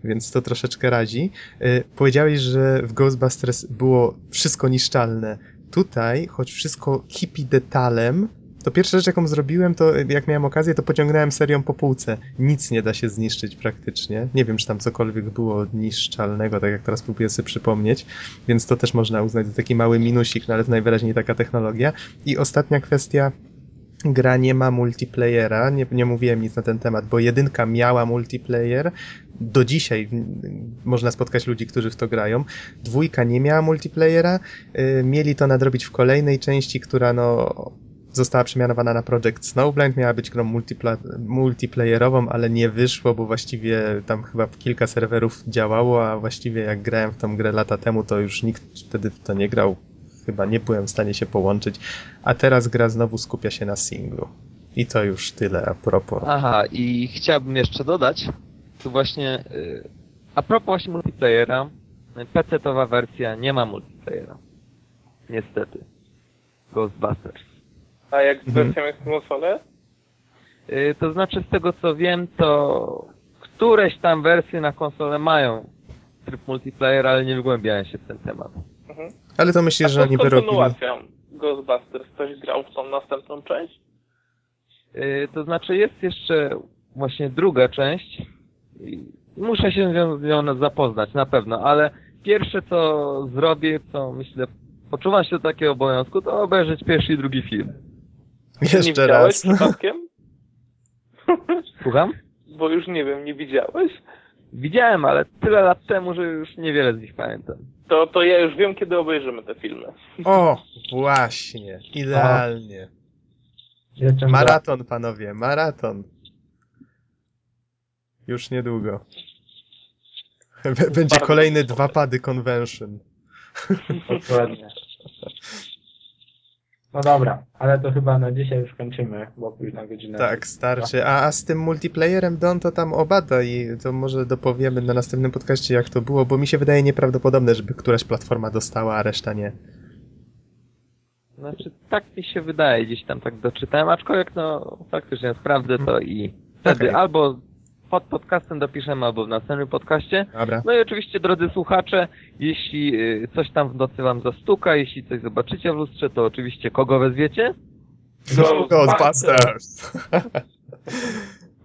Więc to troszeczkę razi. Y, powiedziałeś, że w Ghostbusters było wszystko niszczalne. Tutaj, choć wszystko kipi detalem, to pierwsza rzecz, jaką zrobiłem, to jak miałem okazję, to pociągnąłem serią po półce. Nic nie da się zniszczyć praktycznie. Nie wiem, czy tam cokolwiek było niszczalnego, tak jak teraz próbuję sobie przypomnieć, więc to też można uznać za taki mały minusik, no ale to najwyraźniej taka technologia. I ostatnia kwestia, gra nie ma multiplayera, nie, nie mówiłem nic na ten temat, bo jedynka miała multiplayer, do dzisiaj można spotkać ludzi, którzy w to grają. Dwójka nie miała multiplayera, y, mieli to nadrobić w kolejnej części, która no została przemianowana na Project Snowblind, miała być grą multipla- multiplayerową, ale nie wyszło, bo właściwie tam chyba kilka serwerów działało, a właściwie jak grałem w tą grę lata temu, to już nikt wtedy w to nie grał. Chyba nie byłem w stanie się połączyć, a teraz gra znowu skupia się na singlu. I to już tyle a propos. Aha, i chciałbym jeszcze dodać, tu właśnie y, a propos właśnie multiplayera, PC-towa wersja nie ma multiplayera. Niestety. Ghostbusters. A jak z Mhm. wersją jest konsolę? Y, to znaczy z tego co wiem, to któreś tam wersje na konsolę mają tryb multiplayer, ale nie wgłębiałem się w ten temat. Mhm. Ale to A myślisz, że oni wyrobili... kontynuacją Ghostbusters? Ktoś grał w tą następną część? Y, To znaczy jest jeszcze właśnie druga część. Muszę się z nią- zapoznać, na pewno, ale pierwsze co zrobię, co myślę, poczuwam się do takiego obowiązku, to obejrzeć pierwszy i drugi film. nie Jeszcze raz. przypadkiem? Słucham? Bo już nie wiem, nie widziałeś? Widziałem, ale tyle lat temu, że już niewiele z nich pamiętam. To, to ja już wiem, kiedy obejrzymy te filmy. O, właśnie. Idealnie. Maraton, panowie, maraton. Już niedługo. B- Będzie Bardzo kolejny dwa pady convention. Dokładnie. No dobra, ale to chyba na dzisiaj już kończymy, bo późna godzina. Tak, starczy. A, a z tym multiplayerem Don to tam obada i to może dopowiemy na następnym podcaście jak to było, bo mi się wydaje nieprawdopodobne, żeby któraś platforma dostała, a reszta nie. Znaczy, tak mi się wydaje, gdzieś tam tak doczytałem, aczkolwiek no faktycznie sprawdzę to i wtedy Okej. albo pod podcastem dopiszemy, albo w następnym podcaście. Dobra. No i oczywiście, drodzy słuchacze, jeśli y, coś tam w nocy wam zastuka, jeśli coś zobaczycie w lustrze, to oczywiście kogo wezwiecie? Ghostbusters!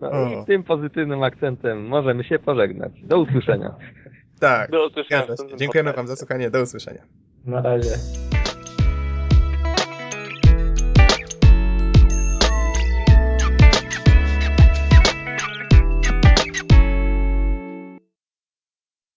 No O. i tym pozytywnym akcentem możemy się pożegnać. Do usłyszenia. tak. Do usłyszenia. Dziękujemy wam za słuchanie. Do usłyszenia. Na razie.